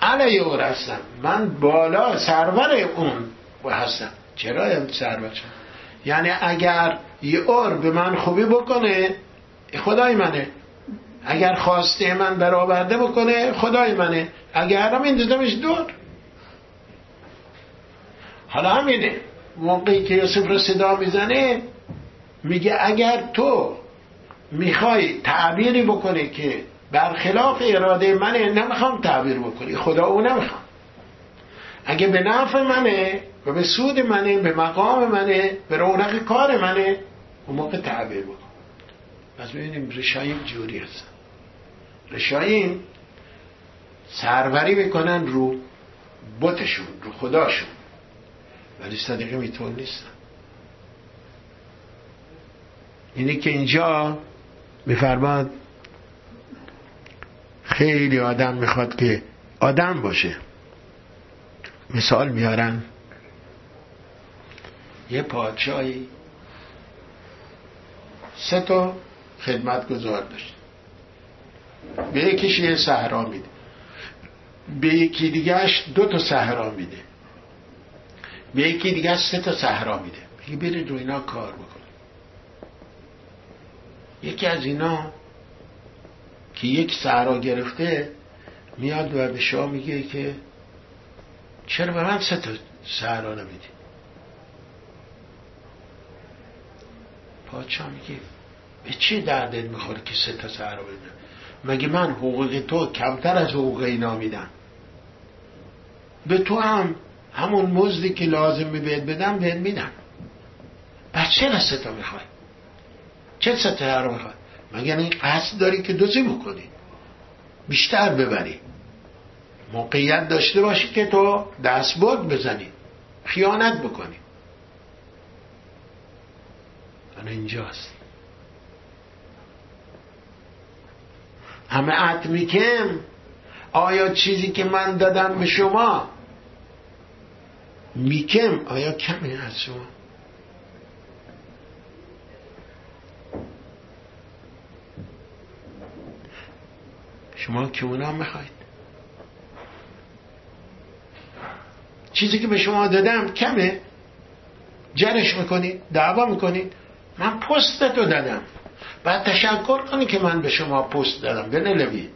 علیه اور هستم. من بالا سرور اون هستم. چرا سرور؟ شد یعنی اگر یه اور به من خوبی بکنه خدای منه. اگر خواسته من برآورده بکنه خدای منه. اگر هم این دور. حالا همینه. موقعی که یوسف رو صدا می‌زنه میگه اگر تو می‌خوای تعبیری بکنه که برخلاف اراده منه نمی‌خوام تعبیر بکنی. خدا او نمی‌خوام اگه به نفع منه و به سود منه به مقام منه به رونق کار منه اون موقع تعبیر بکن. پس ببینیم رشایم جوری هستن. رشایم سروری می‌کنن رو بتشون رو خداشون. ولی صدیقه میتون نیستن اینه که اینجا میفرماد خیلی آدم می‌خواد که آدم باشه. مثال میارن یه پادشاهی سه تا خدمت گذار داشت. به یکیش یه صحرا میده. به یکی دیگهش دو تا صحرا میده. به یکی دیگه سه تا صحرا میده. میگه برید رو اینا کار بکن یکی از اینا که یک صحرا گرفته میاد و به شاه میگه که چرا به من سه تا صحرا نمیدی؟ پادشاه میگه به چی دردت می‌خوره که سه تا صحرا بدن مگه من حقوق تو کمتر از حقوق اینا میدم؟ به تو هم همون مزدی که لازم بهت بدم بهت میدم. پس چرا سه تا می‌خوای؟ چه سه تا رو می‌خوای؟ مگر این قصد داری که دوزی بکنی؟ بیشتر ببری. موقعیت داشته باشی که تو دستبرد بزنی. خیانت بکنی. انا اینجاست. همه عد میکم آیا چیزی که من دادم به شما میکم آیا کمی از شما؟ شما که اونا می‌خواید؟ چیزی که به شما دادم کمه؟ جرش می‌کنید دعوا می‌کنید؟ من پست تو دادم. بعد تشکر کنی که من به شما پست دادم بنلوید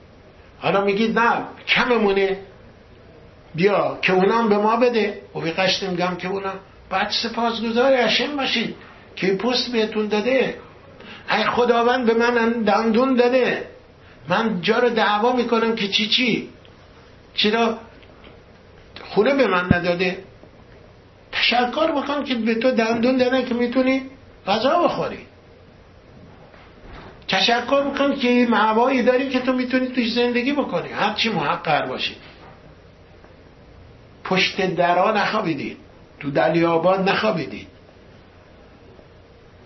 حالا میگید نه کممونه. بیا که اونم به ما بده. و بی قشت میگم که اونا بعد سپاسگزار اشم باشید که پست بهتون داده. ای خداوند به من دندون داده. من جا رو دعوا می‌کنم که چی چی؟ چرا خونه به من نداده؟ تشکر بکن که به تو دندون داده که می‌تونی غذا بخوری. تشکر بکن که معوایی داری که تو می‌تونی توش زندگی بکنی. هرچی محقر باشی. پشت درا نخوابیدید تو دلیابان نخوابیدید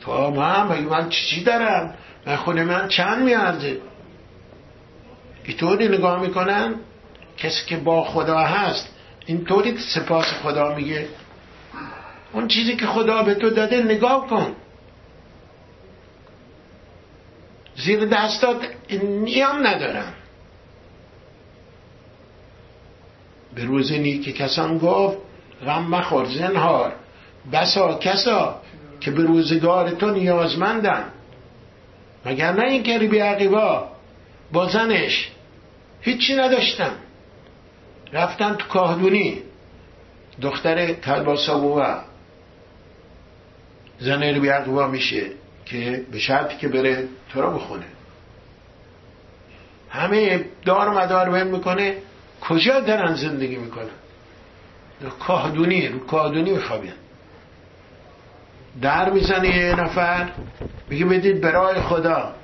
تو ما هم من چی دارم؟ من خونه من چند میارزه؟ اینطوری نگاه می‌کنن کسی که با خدا هست اینطوری سپاس خدا میگه. اون چیزی که خدا به تو داده نگاه کن. زیر دستات نیام ندارم. به روز نیک کسان گفت غم مخور زنهار. بسا کسا که به روزگار تو نیازمندن. مگر نه این کری عقیبا؟ با زنش هیچی نداشتن. رفتن تو کاهدونی. دختر کلباسا زن رو میشه که به شرطی که بره تو را بخونه. همه دار مدار بهم می‌کنه. کجا دارن زندگی می‌کنن؟ کاهدونی رو کاهدونی میخوابین در می‌زنه یه نفر میگه بدید برای خدا.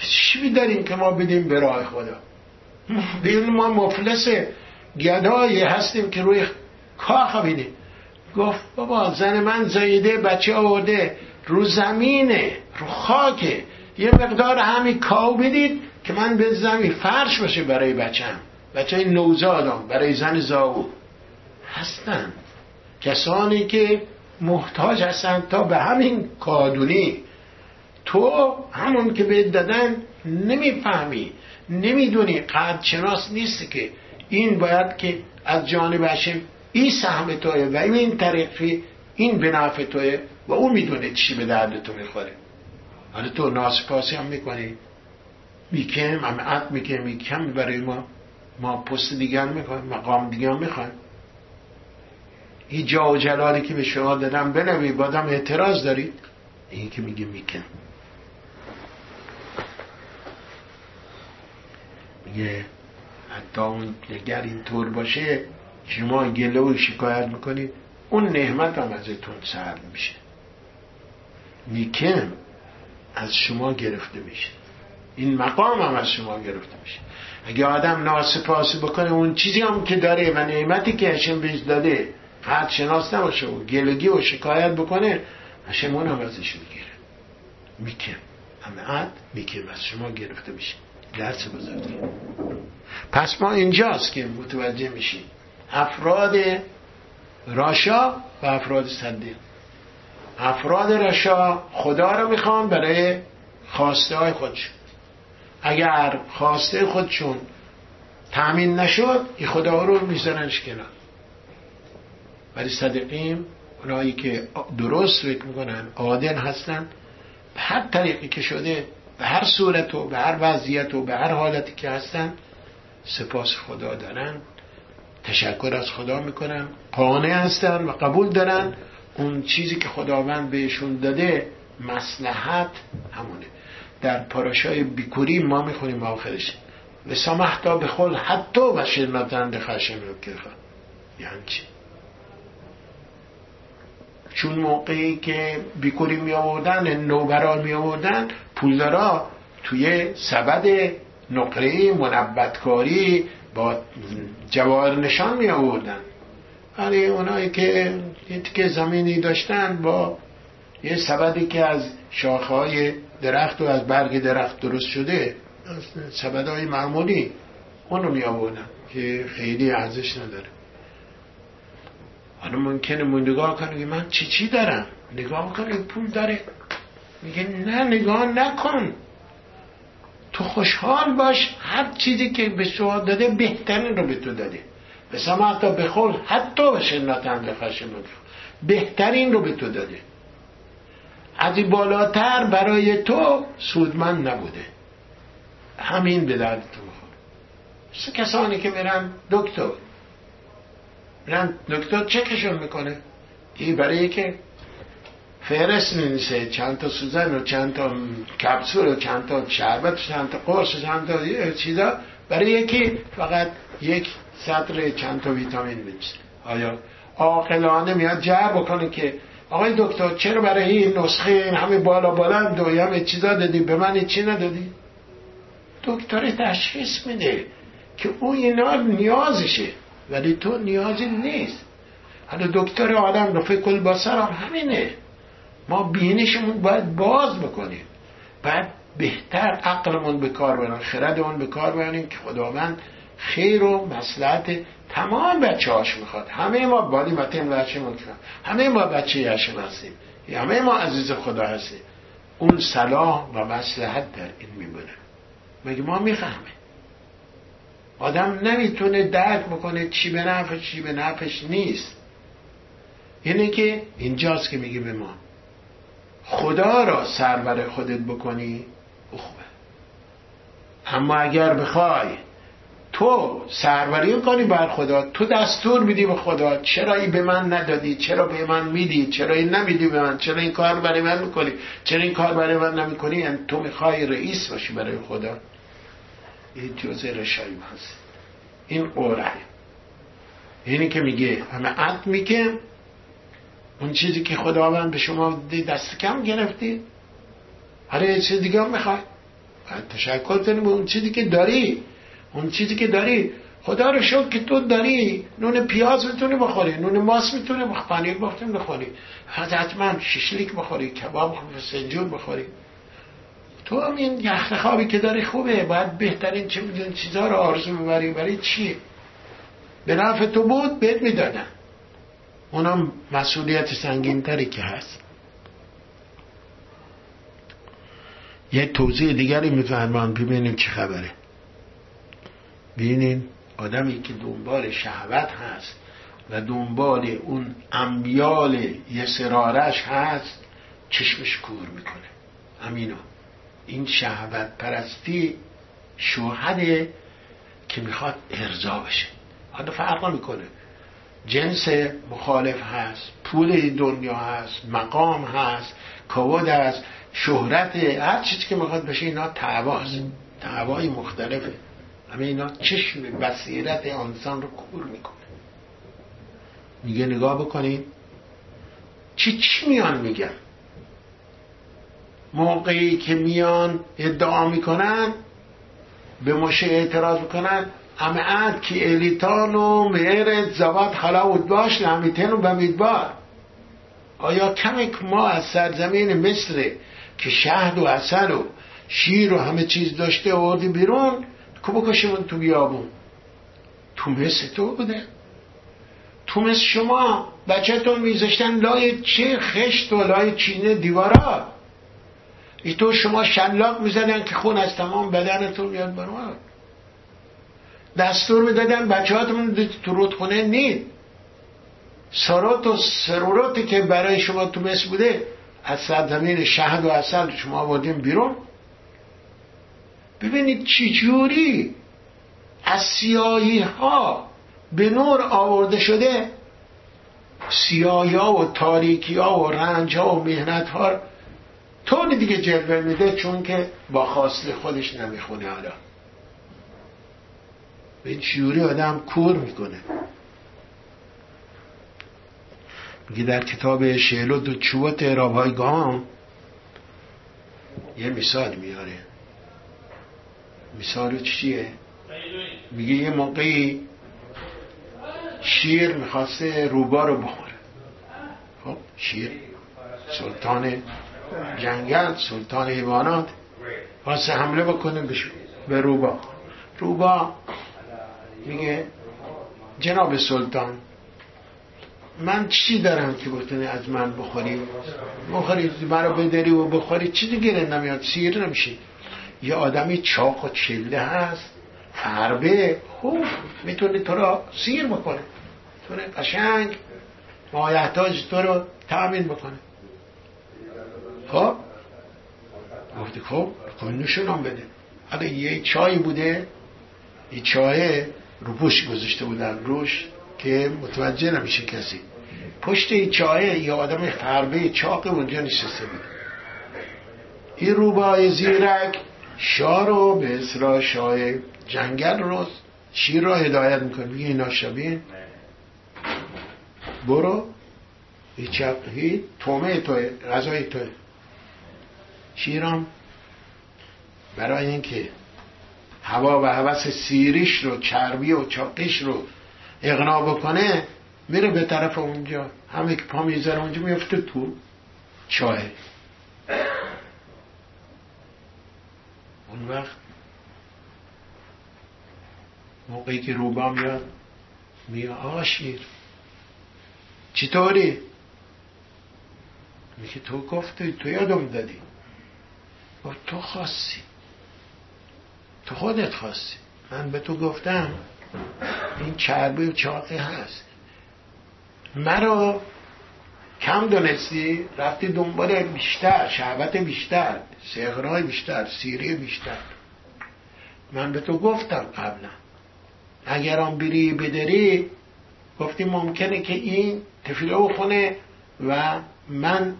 چی میداریم که ما بدیم برای خدا؟ بیل ما مفلسه گدایی هستیم که روی کاخ بینیم گفت بابا زن من زایده بچه آورده رو زمینه رو خاکه. یه مقدار همین کاو بدید که من به زمین فرش باشه برای بچم بچه نوزادم برای زن زاو هستن. کسانی که محتاج هستن تا به همین کادونی. تو همون که به دادن نمی‌فهمی نمی‌دونی. قد شناس نیست که این باید که از جانب هشم این سهم توه و این طریقی این به نفع توه و او می‌دونه چی به درد تو می‌خوره. حالا تو ناسپاسی هم می‌کنی. میکم هم عد میکم میکم برای ما. ما پست دیگر می‌خوایم مقام دیگر می‌خوایم. این جا و جلالی که به شما دادم بنوی بادم اعتراض دارید؟ این که میگه میکن میگه حتی اون اگر اینطور باشه شما گله و شکایت می‌کنید اون نعمت هم ازتون سرد میشه. میکن از شما گرفته میشه. این مقام هم از شما گرفته میشه. اگه آدم ناسپاسی بکنه اون چیزی هم که داره و نعمتی که هشم بهش داده فرد شناس نباشه و گلگی و شکایت بکنه هشم اون هم ازش می‌گیره. میکن همه عد میکن از شما گرفته میشه. درس بزرگی. پس ما اینجاست که متوجه میشیم. افراد راشا و افراد صدیق. افراد راشا خدا رو می‌خوان برای خواسته های خودشون. اگر خواسته خودشون تأمین نشد این خدا رو میزننش کنار. ولی صدقیم اونایی که درست فکر می‌کنن عادل هستن به هر طریقی که شده به هر صورت و به هر وضعیت و به هر حالتی که هستن سپاس خدا دارن. تشکر از خدا می‌کنن قانع هستن و قبول دارن. اون چیزی که خداوند بهشون داده مسلحت همونه. در پاراشای بیکوری ما می‌خونیم آخرش. و سامحتا به خل حتی و شرمتند خشم رو یعنی چی؟ چون موقعی که بیکوری می آوردن نوبران می آوردن پولدارا توی سبد نقره منبتکاری با جواهر نشان می آوردن ولی اونایی که که زمینی داشتن با یه سبدی که از شاخه های درخت و از برگ درخت درست شده سبدهای معمولی اونو می آوردن که خیلی ارزش نداره. حالا ممکنه من نگاه کنه من چی چی دارم؟ نگاه کنه پول داره. میگه نه نگاه نکن. تو خوشحال باش هر چیزی که به شما داده بهترین رو به تو داده. به حتی بخور حتی به شناتن لخشم بهترین رو به تو داده. از این بالاتر برای تو سودمند نبوده. همین به درد تو بخور کسانی که میرن دکتر. میرن دکتر چکشون می‌کنه؟ این برای که فرست مینیسه چند تا سوزن و چند تا کپسول و چند تا شربت و چند تا قرص و چند تا چیزا برای یکی فقط یک سطر چند تا ویتامین بنویسه. آیا عاقلانه میاد جر بکنه که آقای دکتر چرا برای این نسخه این همه بالا بلند و همه چیزا دادی؟ به من چی ندادی؟ دکتر تشخیص میده که او اینا نیازشه ولی تو نیازی نیست. حالا دکتر آدم رو فکر باسر هم همینه. ما بینشمون باید باز بکنیم. باید بهتر عقلمون به کار برن خردمون به کار برنیم که خداوند خیر و مسلحت تمام بچه هاش می‌خواد. همه ما بالی متن بچه همه ما بچه هشم هستیم. همه ما عزیز خدا هستیم. اون صلاح و مسلحت در این میمونه. مگه ما می‌فهمه آدم نمی‌تونه درک بکنه چی به نفعش چی به نفعش نیست. اینه که اینجاست که میگه به ما خدا را سرور خودت بکنی خوبه. اما اگر بخوای تو سروری کنی بر خدا تو دستور میدی به خدا. چرا این به من ندادی؟ چرا به من میدی؟ چرا این نمیدی به من؟ چرا این کار برای من می‌کنی؟ چرا این کار برای من نمی‌کنی؟ یعنی تو می‌خوای رئیس باشی برای خدا. این جزء رشایی هست. این قوله اینی که میگه همه عد میگه. اون چیزی که خداوند به شما دست کم گرفتی. هر یه چیز دیگه هم می‌خوای. تشکر کنی به اون چیزی که داری. اون چیزی که داری خدا رو شکر که تو داری. نون پیاز می‌تونی بخوری نون ماس می‌تونی بخوری پنیر بخوری. حتما شیشلیک بخوری کباب سنجور بخوری. تو هم این یخت خوابی که داری خوبه. باید بهترین چه میدون چیزها رو آرزو ببری برای چیه به نفع تو بود بهت می‌دادن. اونم مسئولیت سنگین تری که هست. یه توضیح دیگری میفرمان ببینیم چه خبره. ببینیم آدمی که دنبال شهوت هست و دنبال اون انبیال یه سرارش هست چشمش کور می‌کنه. امینو این شهوت پرستی شوهده که می‌خواد ارضا بشه. حالا فرق می‌کنه جنس مخالف هست پول دنیا هست مقام هست کود هست شهرت هر چیزی که می‌خواد بشه اینا تعواست تعوای مختلفه. همه اینا چشم بصیرت انسان رو کور می‌کنه. میگه نگاه بکنید چی چی میان میگن؟ موقعی که میان ادعا می‌کنن به مشه اعتراض می‌کنن همه عد که الیتان و مهر زواد حالا و باش نمیتن و بمیدبار آیا کمک ما از سرزمین مصر که شهد و اصل و شیر و همه چیز داشته آوردی بیرون که بکشمون تو بیابون تو مثل تو بوده تو مثل شما بچهتون میزشتن لای چه خشت و لای چینه دیوارا ای تو شما شلاق می‌زدن که خون از تمام بدنتون بیاد برمان دستور می‌دادن بچه هاتون تو رودخونه نید سرات و سروراتی که برای شما تو مثل بوده از سرزمین شهد و اصل شما آوردیم بیرون ببینید چی جوری از سیاهی ها به نور آورده شده. سیاهی ها و تاریکی ها و رنج ها و مهنت ها طوری دیگه جلوه میده چون که با خاصل خودش نمی‌خونه حالا. به این جوری آدم کور می‌کنه. میگه در کتاب شهلود و چوبات های گام یه مثال میاره. مثال چیه؟ میگه یه موقعی شیر می‌خواسته روبا رو بخوره. خب شیر. سلطان جنگل سلطان حیوانات. واسه حمله بکنه به روبا. روبا میگه جناب سلطان من چی دارم که بتونی از من بخوری؟ بخوری مرا بدری و بخوری؟ چی دیگه نمیاد؟ سیر نمیشی یه آدمی چاق و چله هست فربه خوب می‌تونه تو را سیر بکنه. تونه قشنگ مایحتاج تو رو تأمین بکنه. خب؟ گفتی خب خب نشونم بده. حالا یه چای بوده یه چای رو پوش گذاشته بودن روش که متوجه نمیشه کسی. پشت این چای یه آدم فربه چاق اونجا نشسته بود. این روبای زیرک شاه رو به اصلاح شاه جنگل رو شیر را هدایت می‌کنه. میگه اینا شبیه برو. هی تومه توی غذای توی شیرام. برای اینکه هوا و هوس سیریش رو چربی و چاقیش رو اقنا بکنه میره به طرف اونجا. همه که پا می‌ذاره اونجا میفته تو چاه. اون وقت موقعی که روبا میاد میگه آقا شیر چطوری؟ میگه تو گفتی تو یادم دادی. و تو خواستی. تو خودت خواستی. من به تو گفتم این چربی و چاقی هست. مرا کم دونستی؟ رفتی دنبال بیشتر شهوت بیشتر سغرای بیشتر سیری بیشتر. من به تو گفتم قبلا اگر آن بری بدری گفتی ممکنه که این تفیله بخونه و من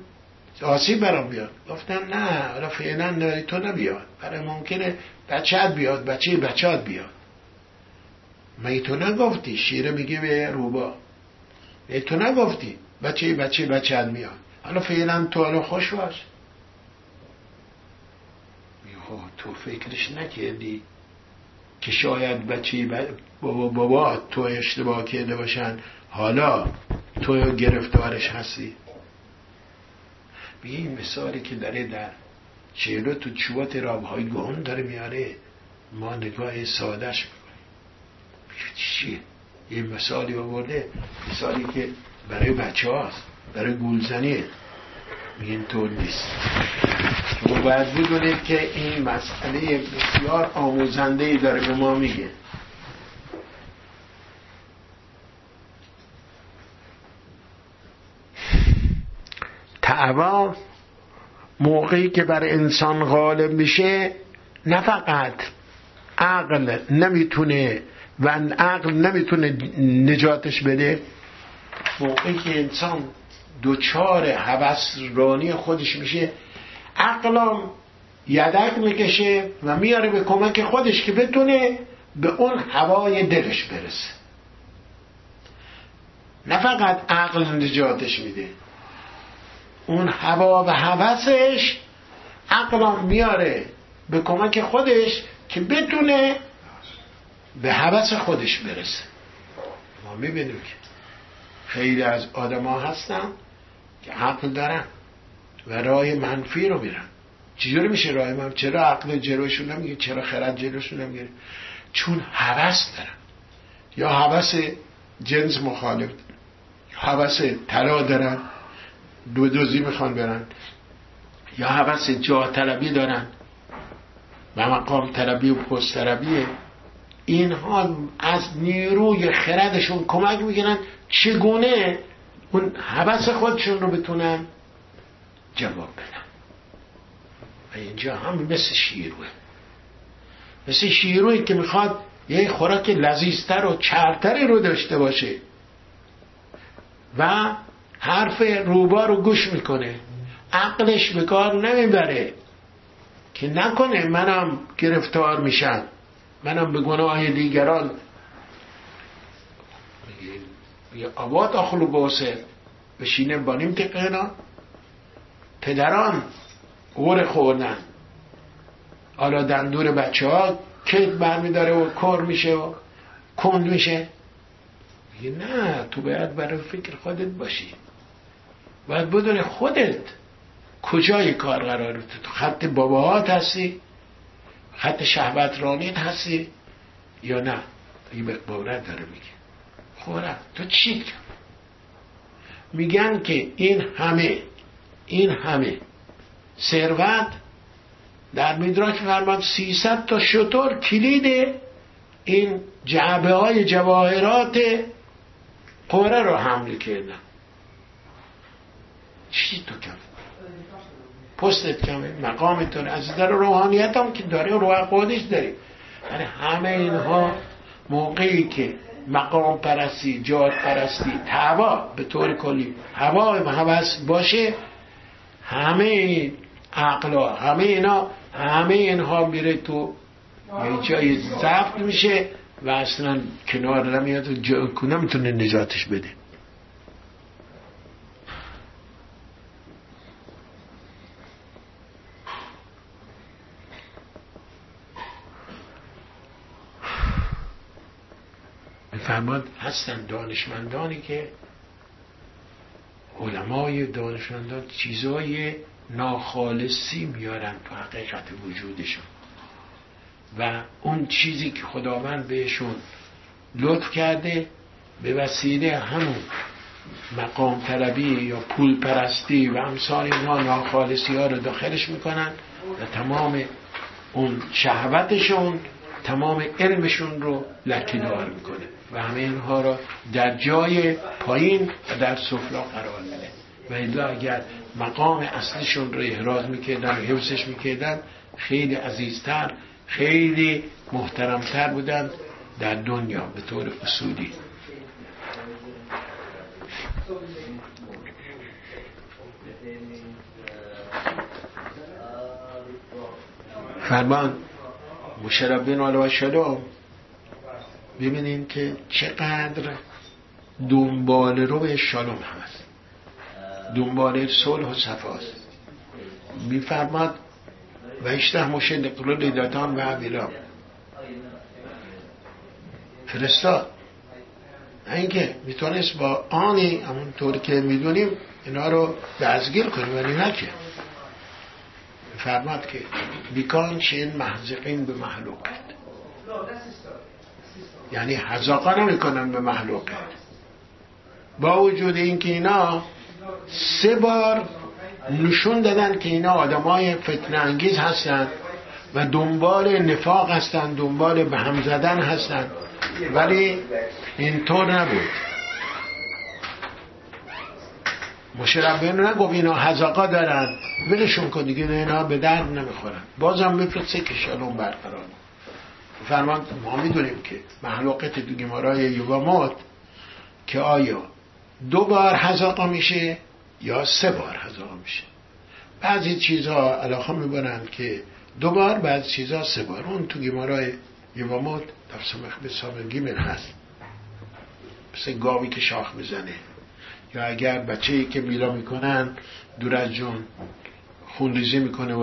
آسیب برام بیاد. گفتم نه حالا فعلا داری تو نبیاد. برای ممکنه بچهت بیاد بچه بچهت بیاد. مگه تو نگفتی؟ شیره میگه به روبا. ای تو نگفتی؟ بچه بچه بچه میاد. حالا فعلا تو حالا خوش باش. تو فکرش نکردی که شاید بچه بابا بابا تو اشتباه کرده باشن. حالا تو گرفتارش هستی. به این مثالی که داره در چهره تو چوبات رابهای گون داره میاره. ما نگاه سادش می‌کنیم. چیه؟ یه مثالی آورده. مثالی که برای بچه هاست برای گولزنیه میگه طور نیست. شما باید بدونید که این مسئله بسیار آموزنده ای داره به ما میگه. تعوا موقعی که بر انسان غالب میشه نه فقط عقل نمی‌تونه و عقل نمی‌تونه نجاتش بده موقعی که انسان دوچار هوس رانی خودش میشه عقلم یدک می‌کشه و میاره به کمک خودش که بتونه به اون هوای دلش برسه. نه فقط عقل نجاتش میده اون هوا و هوسش عقلم میاره به کمک خودش که بتونه به هوس خودش برسه. ما می‌بینیم که خیلی از آدما هستن که عقل دارن و راه منفی رو میرن. چجوری میشه راه منفی؟ چرا عقل جلوشون نمیگه چرا خرد جلوشون نمیگه چون هوس دارن. یا هوس جنس مخالف هوس طلا دارن دو دوزی می‌خوان برن. یا هوس جاه طلبی دارن و مقام طلبی و پست طلبیه. اینها از نیروی خردشون کمک می‌گیرن چگونه اون حبس خودشون رو بتونن؟ جواب بدن و اینجا هم مثل شیروه. مثل شیروی که می‌خواد یه خوراک لذیذتر و چرتری رو داشته باشه. و حرف روبا رو گوش می‌کنه. عقلش به کار نمی‌بره. که نکنه منم گرفتار میشم. منم به گناه دیگران آباد آخلو باسه بشینه بانیم تقینا پدران غور خوردن. حالا دندور بچه ها کت برمیداره و کار میشه و کند میشه. میگه نه تو باید برای فکر خودت باشی. باید بدون خودت کجای کار قرارت؟ تو خط باباهات هستی؟ خط شهوت رانین هستی؟ یا نه؟ این باورت داره میگه. خورم تو چی میگن که این همه این همه ثروت در میدراک فرمان 300 تا شطور کلید این جعبه های جواهرات قوره رو حمل کردن. چی تو کم؟ پستت کمه مقامتون از در روحانیت هم که داره روح قدش داری. همه اینها موقعی که مقام پرستی جار پرستی. هوا به طور کلی. هوا هوس باشه. همه عقلا همه اینا همه اینها میره تو یه جای ضبط میشه و اصلا کنار نمیاد و نمی‌تونه نجاتش بده. فرماد هستن دانشمندانی که علمای دانشمندان چیزای ناخالصی میارن تو حقیقت وجودشون. و اون چیزی که خداوند بهشون لطف کرده به وسیله همون مقام طلبی یا پول پرستی و امثال اینها ناخالصی ها رو داخلش می‌کنن و تمام اون شهوتشون تمام علمشون رو لکیدار می‌کنه و همه اینها را در جای پایین و در سفلا قرار میده. و الا اگر مقام اصلیشون رو احراز می‌کردن و حفظش می‌کردن خیلی عزیزتر خیلی محترمتر بودن در دنیا به طور اصولی. فرمان مشربین و شلوم ببینیم که چقدر دنبال رو به شالوم هست. دنبال صلح و صفاست میفرماد و اشته مشه نقل لیداتان و عبیلام فرستاد. اینکه می‌تونست با آنی همونطور که می‌دونیم اینا رو دستگیر کنیم ولی نکه فرماد که بیکان چین محزقین به محلوقت یعنی حزاقا نمی‌کنن به محلوقت با وجود اینکه اینا سه بار نشون دادن که اینا آدمای فتنه انگیز هستن و دنبال نفاق هستن دنبال به هم زدن هستن ولی اینطور نبود. مشربین نگفت اینا حزاقا دارن. ولشون کن دیگه اینا به درد نمی‌خورن. بازم میفرسته که شلوم برقرار فرمان ما می‌دونیم که محلوقت تو گمارای یوگامات که آیا دو بار حزاقا میشه یا سه بار حزاقا میشه. بعضی چیزها علاقه می‌برن که دو بار بعضی چیزها سه بار. اون تو گمارای یوگامات در سمخ به سامن هست. مثل گاوی که شاخ می‌زنه. یا اگر بچه ای که میلا می‌کنن دور از جون خونریزی می‌کنه و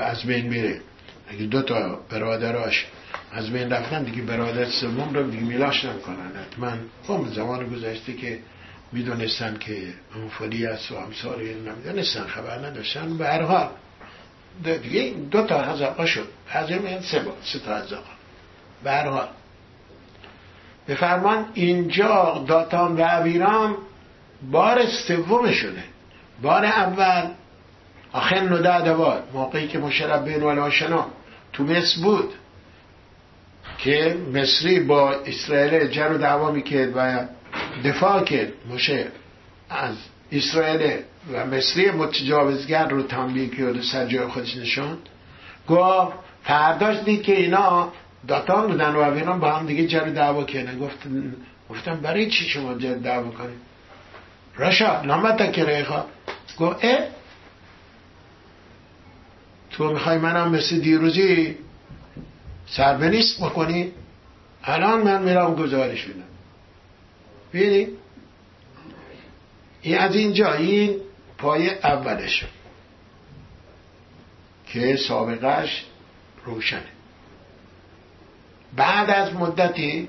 از بین میره. اگه دو تا برادراش از بین رفتن دیگه برادر سوم رو دیگه میلاش نمی‌کنن. حتما خب زمان گذشته که می‌دونستن که فلی است و همساری نمی‌دونستن خبر نداشتن. به هر حال دیگه دو تا هزاقا شد. هزار میگن سه با سه تا هزاقا به هر حال. به فرمان اینجا داتان و بار سومشونه. بار اول آخر نده دوار موقعی که مشرب بین آشنا تو مصر بود. که مصری با اسرائیل جر و دعوا می‌کرد و دفاع کرد. مشه از اسرائیل و مصری متجاوزگر رو تنبیه کرد و سر جای خودش نشاند. گفت فرداش دید که اینا داتان بودن و اینا با هم دیگه جر دعوا کردن. گفتن گفتم برای چی شما جر دعوا کنید؟ رشا نامت که ریخا اه؟ تو می‌خوای منم مثل دیروزی سربنیست بکنی؟ الان من میرم گزارش بدم ببینید این از اینجا این پای اولش. که سابقش روشنه. بعد از مدتی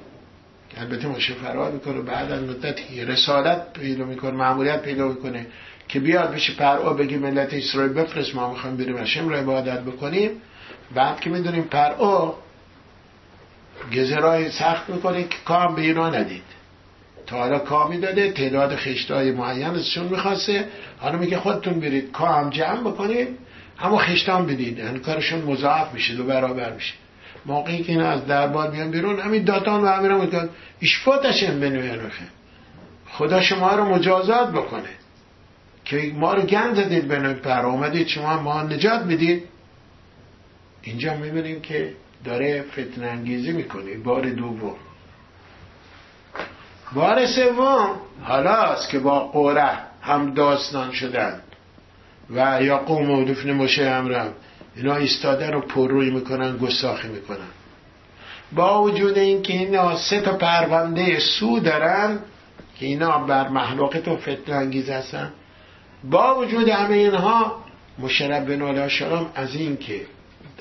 البته مشه فرار می‌کنه بعد از مدتی رسالت پیدا می‌کنه معمولیت پیدا می‌کنه که بیاد بشه پرعا بگی ملت اسرائیل بفرست ما می‌خوایم بریم هشم رو عبادت بکنیم. بعد که می‌دونیم پرعا گزرای سخت می‌کنه که کام به اینا ندید. تا حالا کامی داده تعداد خشتای معین ازشون می‌خواسته. حالا میگه خودتون برید کام جمع بکنید اما خشتان بدید. یعنی کارشون مضاعف میشه دو برابر میشه. موقعی که اینا از دربار میان بیرون همین داتان و همین میگن اشفاتشن بنوینوخه خدا شما رو مجازات بکنه. که ما رو گند زدید به پر. اومدید شما ما نجات بدید اینجا می‌بینیم که داره فتن انگیزی می‌کنه. بار دوم. بار سوم حالاست که با قوره هم داستان شدن. و یا قوم و دفن مشه امرم. اینا ایستاده رو پرروی می‌کنن گستاخی می‌کنن. با وجود اینکه اینا سه تا پرونده سو دارن که اینا بر محلوقت و فتن انگیز هستن با وجود همه اینها مشرب بن شرام از این که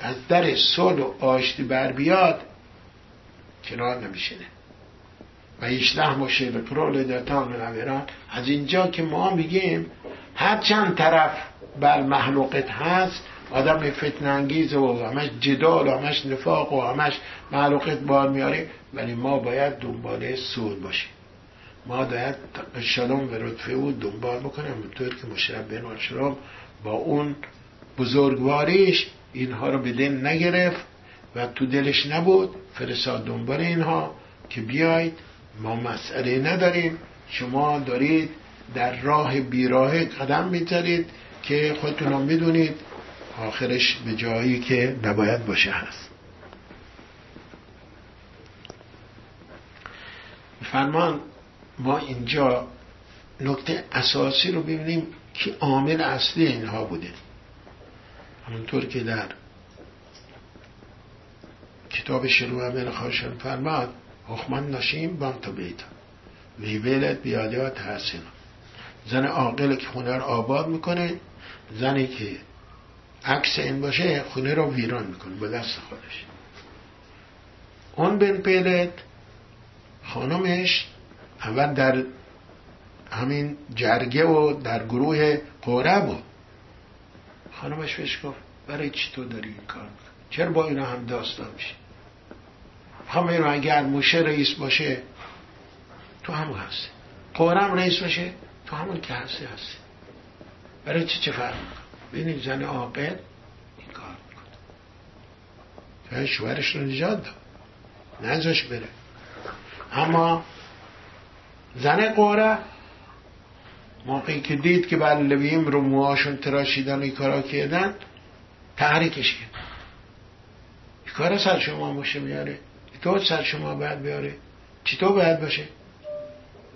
از در صلح و آشتی بر بیاد کنار نمیشینه. و ایشله مشه به پرول داتان از اینجا که ما میگیم هر چند طرف بر محلوقت هست آدم فتن انگیز و همش جدال و همش نفاق و همش معلوقت بار میاره ولی ما باید دنبال سود باشیم. ما باید شلوم و رتفه او دنبال بکنیم همونطور که مشرب شرام با اون بزرگواریش اینها رو به دل نگرفت و تو دلش نبود فرستاد دنبال اینها که بیاید ما مسئله نداریم. شما دارید در راه بیراه قدم می‌ذارید که خودتون هم می‌دونید. آخرش به جایی که نباید باشه هست. فرمان ما اینجا نکته اساسی رو ببینیم که عامل اصلی اینها بوده. همونطور که در کتاب شروع امیر خاشن فرماد حکمان نشیم بام تا بیتا وی بیلت بیادیات حسینا زن عاقل که خونه رو آباد می‌کنه زنی که عکس این باشه خونه رو ویران می‌کنه با دست خودش. اون بن پیلت خانمش اول در همین جرگه و در گروه قوره بود. خانمش بهش گفت برای چی تو داری این کار چرا با اینا هم داستان میشه همه رو اگر موشه رئیس باشه تو همون هستی. قورم رئیس باشه تو همون که هستی هستی. برای چی چه فرق ببینید زن عاقل این کار می‌کنه. شوهرش رو نجات داد؟ نزاش بره. اما زن قوره موقعی که دید که بلویم رو موهاشون تراشیدن و این کارا کردن تحریکش کرد. این کار سر شما باشه میاره؟ تو سر شما باید بیاره؟ چطور باید باشه؟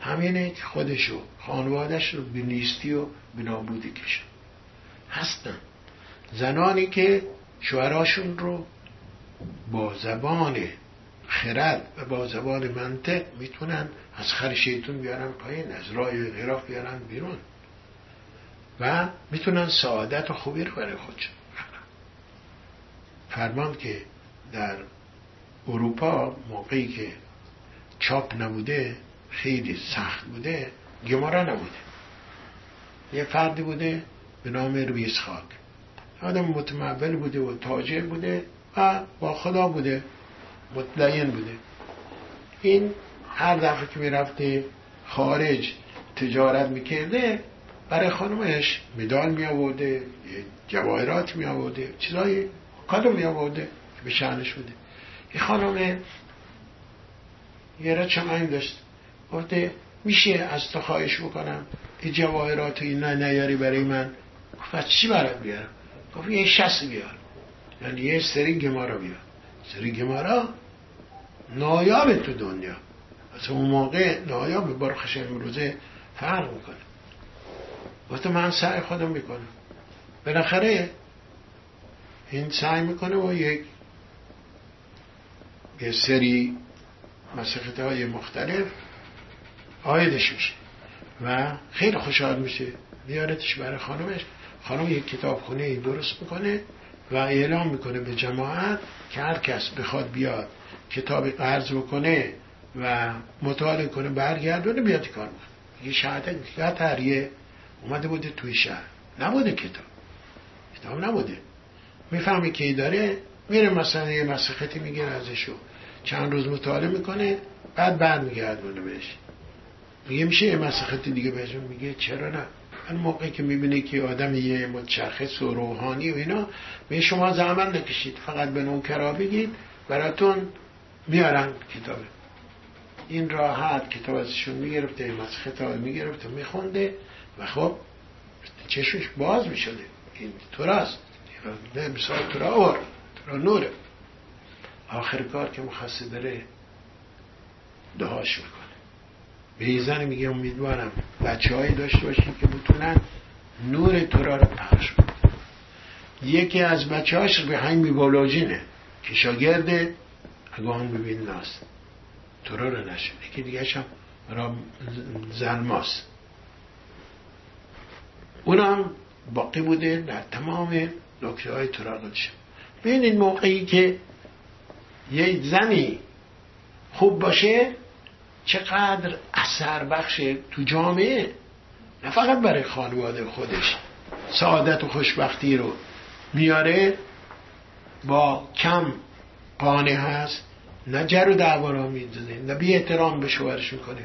همینه که خودشو خانوادش رو به نیستی و به نابودی کشن هستن. زنانی که شوهراشون رو با زبان خرد و با زبان منطق می‌تونن از خر شیطون بیارن پایین از رای غراف بیارن بیرون و می‌تونن سعادت و خوبی رو برای خودشون فرمان که در اروپا موقعی که چاپ نبوده خیلی سخت بوده گمارا نبوده. یه فردی بوده به نام رویس خاک آدم متمول بوده و تاجر بوده و با خدا بوده متدین بوده. این هر دفعه که می‌رفته خارج تجارت می‌کرده برای خانمش مدال می آورده جواهرات می آورده چیزای کادو می آورده که به شعنش بوده. این خانم یه را چمنگ داشت. گفته میشه از تو خواهش بکنم این جواهرات این نه نیاری برای من. گفت چی برات بیارم؟ گفت یه شست بیار. یعنی یه سری گمارا بیار. سری گمارا نایاب تو دنیا. از اون موقع نایاب بار خشم امروزه فرق می‌کنه. وقتی من سعی خودم می‌کنم. بالاخره این سعی می‌کنه و یک یه سری مسخط های مختلف آیدش میشه و خیلی خوشحال میشه. بیارتش برای خانمش. خانم یک کتاب خونه درست می‌کنه و اعلام می‌کنه به جماعت که هر کس بخواد بیاد کتاب قرض بکنه و مطالعه کنه برگردونه بیاد کار می‌کنه یه شهادت که تریه اومده بوده توی شهر. نبوده کتاب. کتاب نبوده. می‌فهمی که ای داره میره مثلا یه مسختی می‌گیره ازشو. چند روز مطالعه می‌کنه بعد برمیگردونه بهش. میگه میشه یه مسختی دیگه بهشون؟ میگه چرا نه؟ موقعی که می‌بینه که آدم یه متشخص و روحانی و اینا به شما زحمت نکشید. فقط به نوکرا بگید براتون میارن کتابه. این راحت کتاب ازشون می‌گرفته مسخط ها می‌گرفته میخونده و خب چشمش باز می‌شده. این تو راست نه مثال تو را اور تو را نوره. آخر کار که مخصه داره دهاش می‌کنه. به یه زن میگه امیدوارم بچه هایی داشته باشید که بتونن نور تورا رو پخش کنن. یکی از بچه هاش به بیولوژینه که شاگرد اگان ببین ناست تورا رو نشه یکی دیگه هم را زنماست اونم باقی بوده در تمام نکته های تورا قدشه این موقعی که یه زنی خوب باشه چقدر اثر بخشه تو جامعه؟ نه فقط برای خانواده خودش. سعادت و خوشبختی رو میاره با کم قانه هست نه جر و دعوا را می‌زنه نه بی احترام به شوهرش می‌کنه.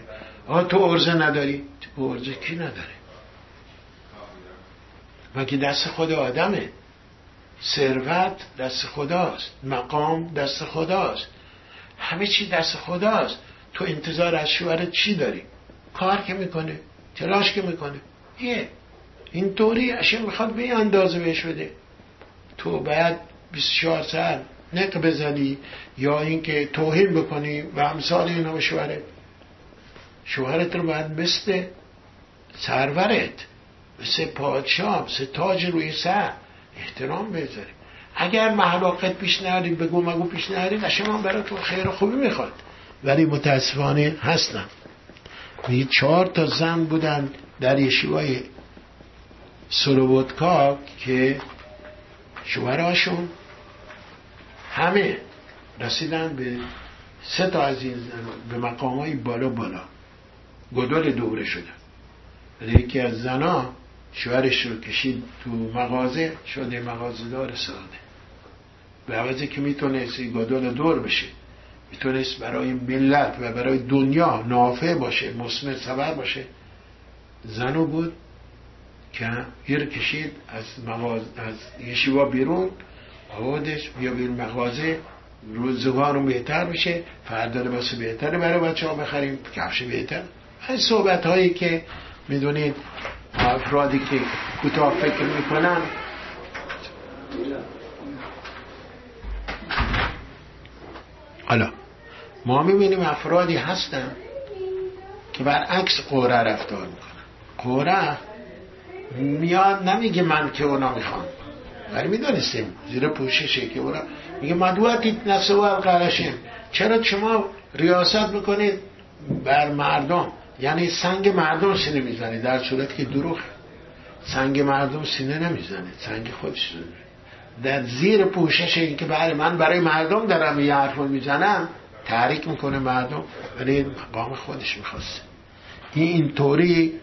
آه تو ارزه نداری؟ تو ارزه کی نداره؟ مگه دست خود آدمه؟ ثروت دست خداست مقام دست خداست. همه چی دست خداست. تو انتظار از شوهرت چی داری؟ کار که می‌کنه تلاش که می‌کنه. یه اینطوری اشیا می‌خواد به این اندازه بهش بده. تو باید 24 ساعت نق بزنی یا اینکه توهین بکنی و امثال اینا به شوهرت. شوهرت رو باید مثل سرورت مثل پادشاه مثل تاج روی سر احترام بذاری. اگر محلاقت پیش نهاری بگو مگو پیش نهاری قشنگ برای تو خیر خوبی می‌خواد. ولی متاسفانه هستم میگه چهار تا زن بودن در یشیوای سلوبودکا که شوهراشون همه رسیدن به سه تا از این به مقام های بالا بالا. گدول دوره شده. یکی از زنا شوهرش رو کشید تو مغازه شده مغازه دار ساده. به عوضی که می‌تونست گدول دور بشه. می‌تونست برای ملت و برای دنیا نافع باشه مسمر سبر باشه. زنو بود که گیر کشید از مغازه از یشیوا بیرون آوردش بیا بیرون مغازه روزگار رو بهتر میشه فردا لباس بهتره برای بچه ها بخریم کفش بهتر. این صحبت هایی که می‌دونید افرادی که کوتاه فکر می‌کنن. حالا ما می‌بینیم افرادی هستن که برعکس قوره رفتار می‌کنن. قوره میاد نمیگه من که اونا می‌خوام ولی می‌دونستیم زیر پوششه که اونا. میگه مدوعتی نسو القرشیم. چرا شما ریاست می‌کنید بر مردم؟ یعنی سنگ مردم سینه می‌زنید در صورت که دروغ سنگ مردم سینه نمی‌زنه سنگ خودش در زیر پوشش این که بله من برای مردم دارم یه حرف می‌زنم تحریک می‌کنه مردم. ولی مقام خودش می‌خواسته. این اینطوری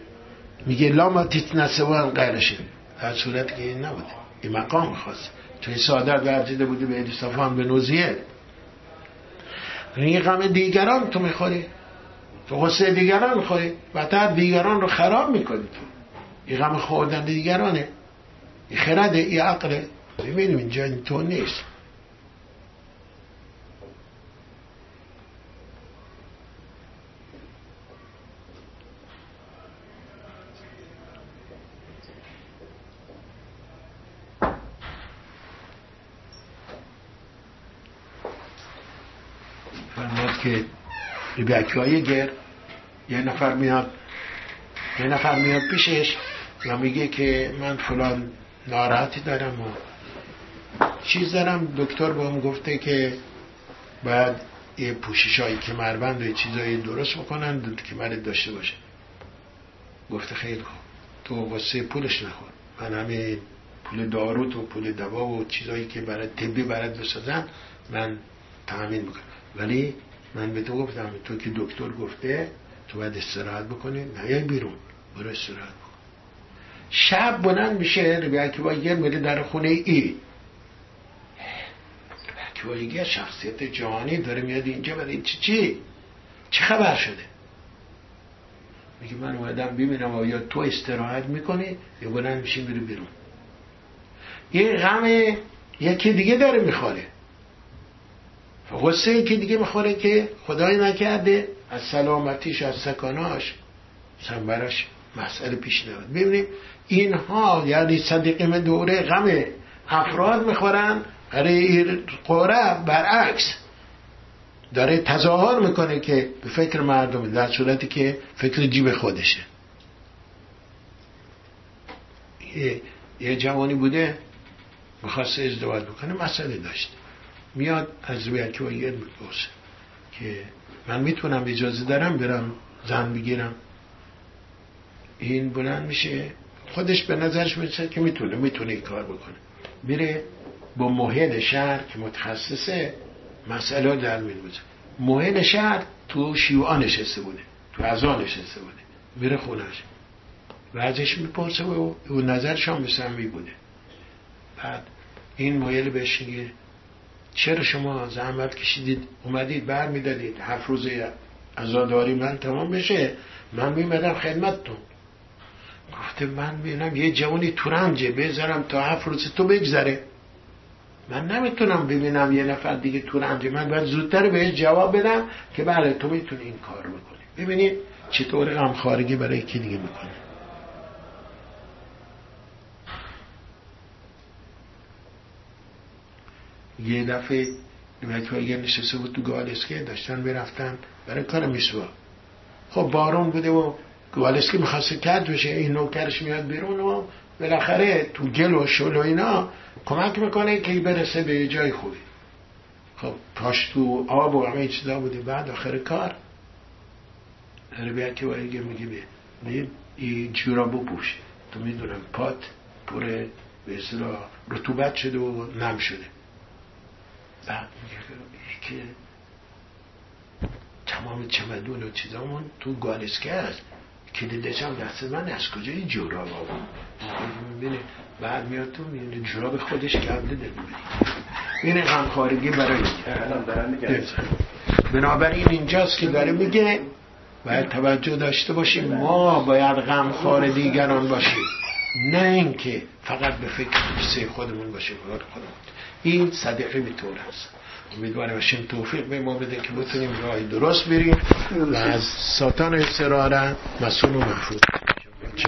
میگه لاما تیت نسوان غیرشه در صورت که این نبوده. این مقام می‌خواست توی سادت ورزیده بوده به الیستافان به نوزیه. این غم دیگران تو می‌خوری. تو غصه دیگران می‌خوری. و تا دیگران رو خراب می‌کنی تو. این غم خوردن دیگرانه. این خرده این عقله. ببینیم اینجا تو نیست. که ریبکی گر یه نفر میاد یه نفر میاد پیشش و میگه که من فلان ناراحتی دارم و چیز دارم. دکتر هم گفته که باید یه پوشش های کمربند و چیزایی درست بکنن دو کمرت داشته باشه. گفته خیلی خوب. تو واسه پولش نخور. من همه پول داروت و پول دوا و چیزایی که برای طبی برات بسازن من تأمین می‌کنم. ولی من به تو گفتم تو که دکتر گفته تو باید استراحت بکنی. نه بیرون. برو استراحت بکن. شب بلند میشه ربی یه میره در خونه ای. ربی شخصیت جهانی داره میاد اینجا برای چی چی؟ چه خبر شده؟ میگه من اومدم ببینم آیا تو استراحت می‌کنی یا بلند میشی میره بیرون. یه غم یکی دیگه داره می‌خوره. غصه که دیگه می‌خوره که خدای نکرده از سلامتیش از سکاناش براش مسئله پیش نمید ببینیم اینها یعنی صدیقیم دوره غم افراد می‌خورن برای قره برعکس. داره تظاهر می‌کنه که به فکر مردم در صورتی که فکر جیب خودشه. یه, جوانی بوده می‌خواسته ازدواج بکنه مسئله داشته میاد از اکوایر می‌پرسه که من می‌تونم اجازه دارم برم زن بگیرم؟ این بلند میشه. خودش به نظرش می‌رسه که می‌تونه می‌تونه کار بکنه. میره با محل شهر که متخصصه مسئله در میروزه محل شهر تو شیوعا نشسته بوده تو ازا نشسته بوده میره خونش. و ازش می‌پرسه و او نظرش هم مثل بوده. بعد این محل بهش میگه چرا شما زحمت کشیدید؟ اومدید بر می‌دادید هفت روز ازاداری من تمام بشه. من میمدم خدمتتون. گفته من ببینم یه جوانی تورنجه بذارم تا هفت روز تو بگذره. من نمی‌تونم ببینم یه نفر دیگه تورنجه من باید زودتر بهش جواب بدم که بله تو می‌تونی این کار بکنی. ببینید چطور غمخارگی برای یکی دیگه می‌کنه. یه دفعه اگر نشسته بود تو گالسکه داشتن برفتن برای کار میسوا خب بارون بوده و گالسکه می‌خواسته کد بشه این نوکرش میاد بیرون و بالاخره تو گل و شل و اینا کمک می‌کنه که برسه به جای خوبی. خب پاش تو آب و همه چیزا بوده بعد آخر کار ربیعه که میگه به این جورابو پوشه تو می‌دونم پات پر به اصطلاح رطوبت شده و نم شده. بعد میگه که تمام چمدون و چیزامون تو گالسکه هست کلیدش هم دست من از کجا این جوراب می‌بینه بعد میاد تو می‌بینه جوراب خودش کرده دل این غمخارگی برای بنابراین اینجاست که داره میگه باید توجه داشته باشیم ما باید غمخوار دیگران باشیم. نه اینکه فقط به فکر کیسه خودمون باشیم خودمون. این صدقه به طور هست امیدوارم باشیم توفیق به ما بده که بتونیم راه درست بریم. و از ساتان سرارن مسئول و محفوظ.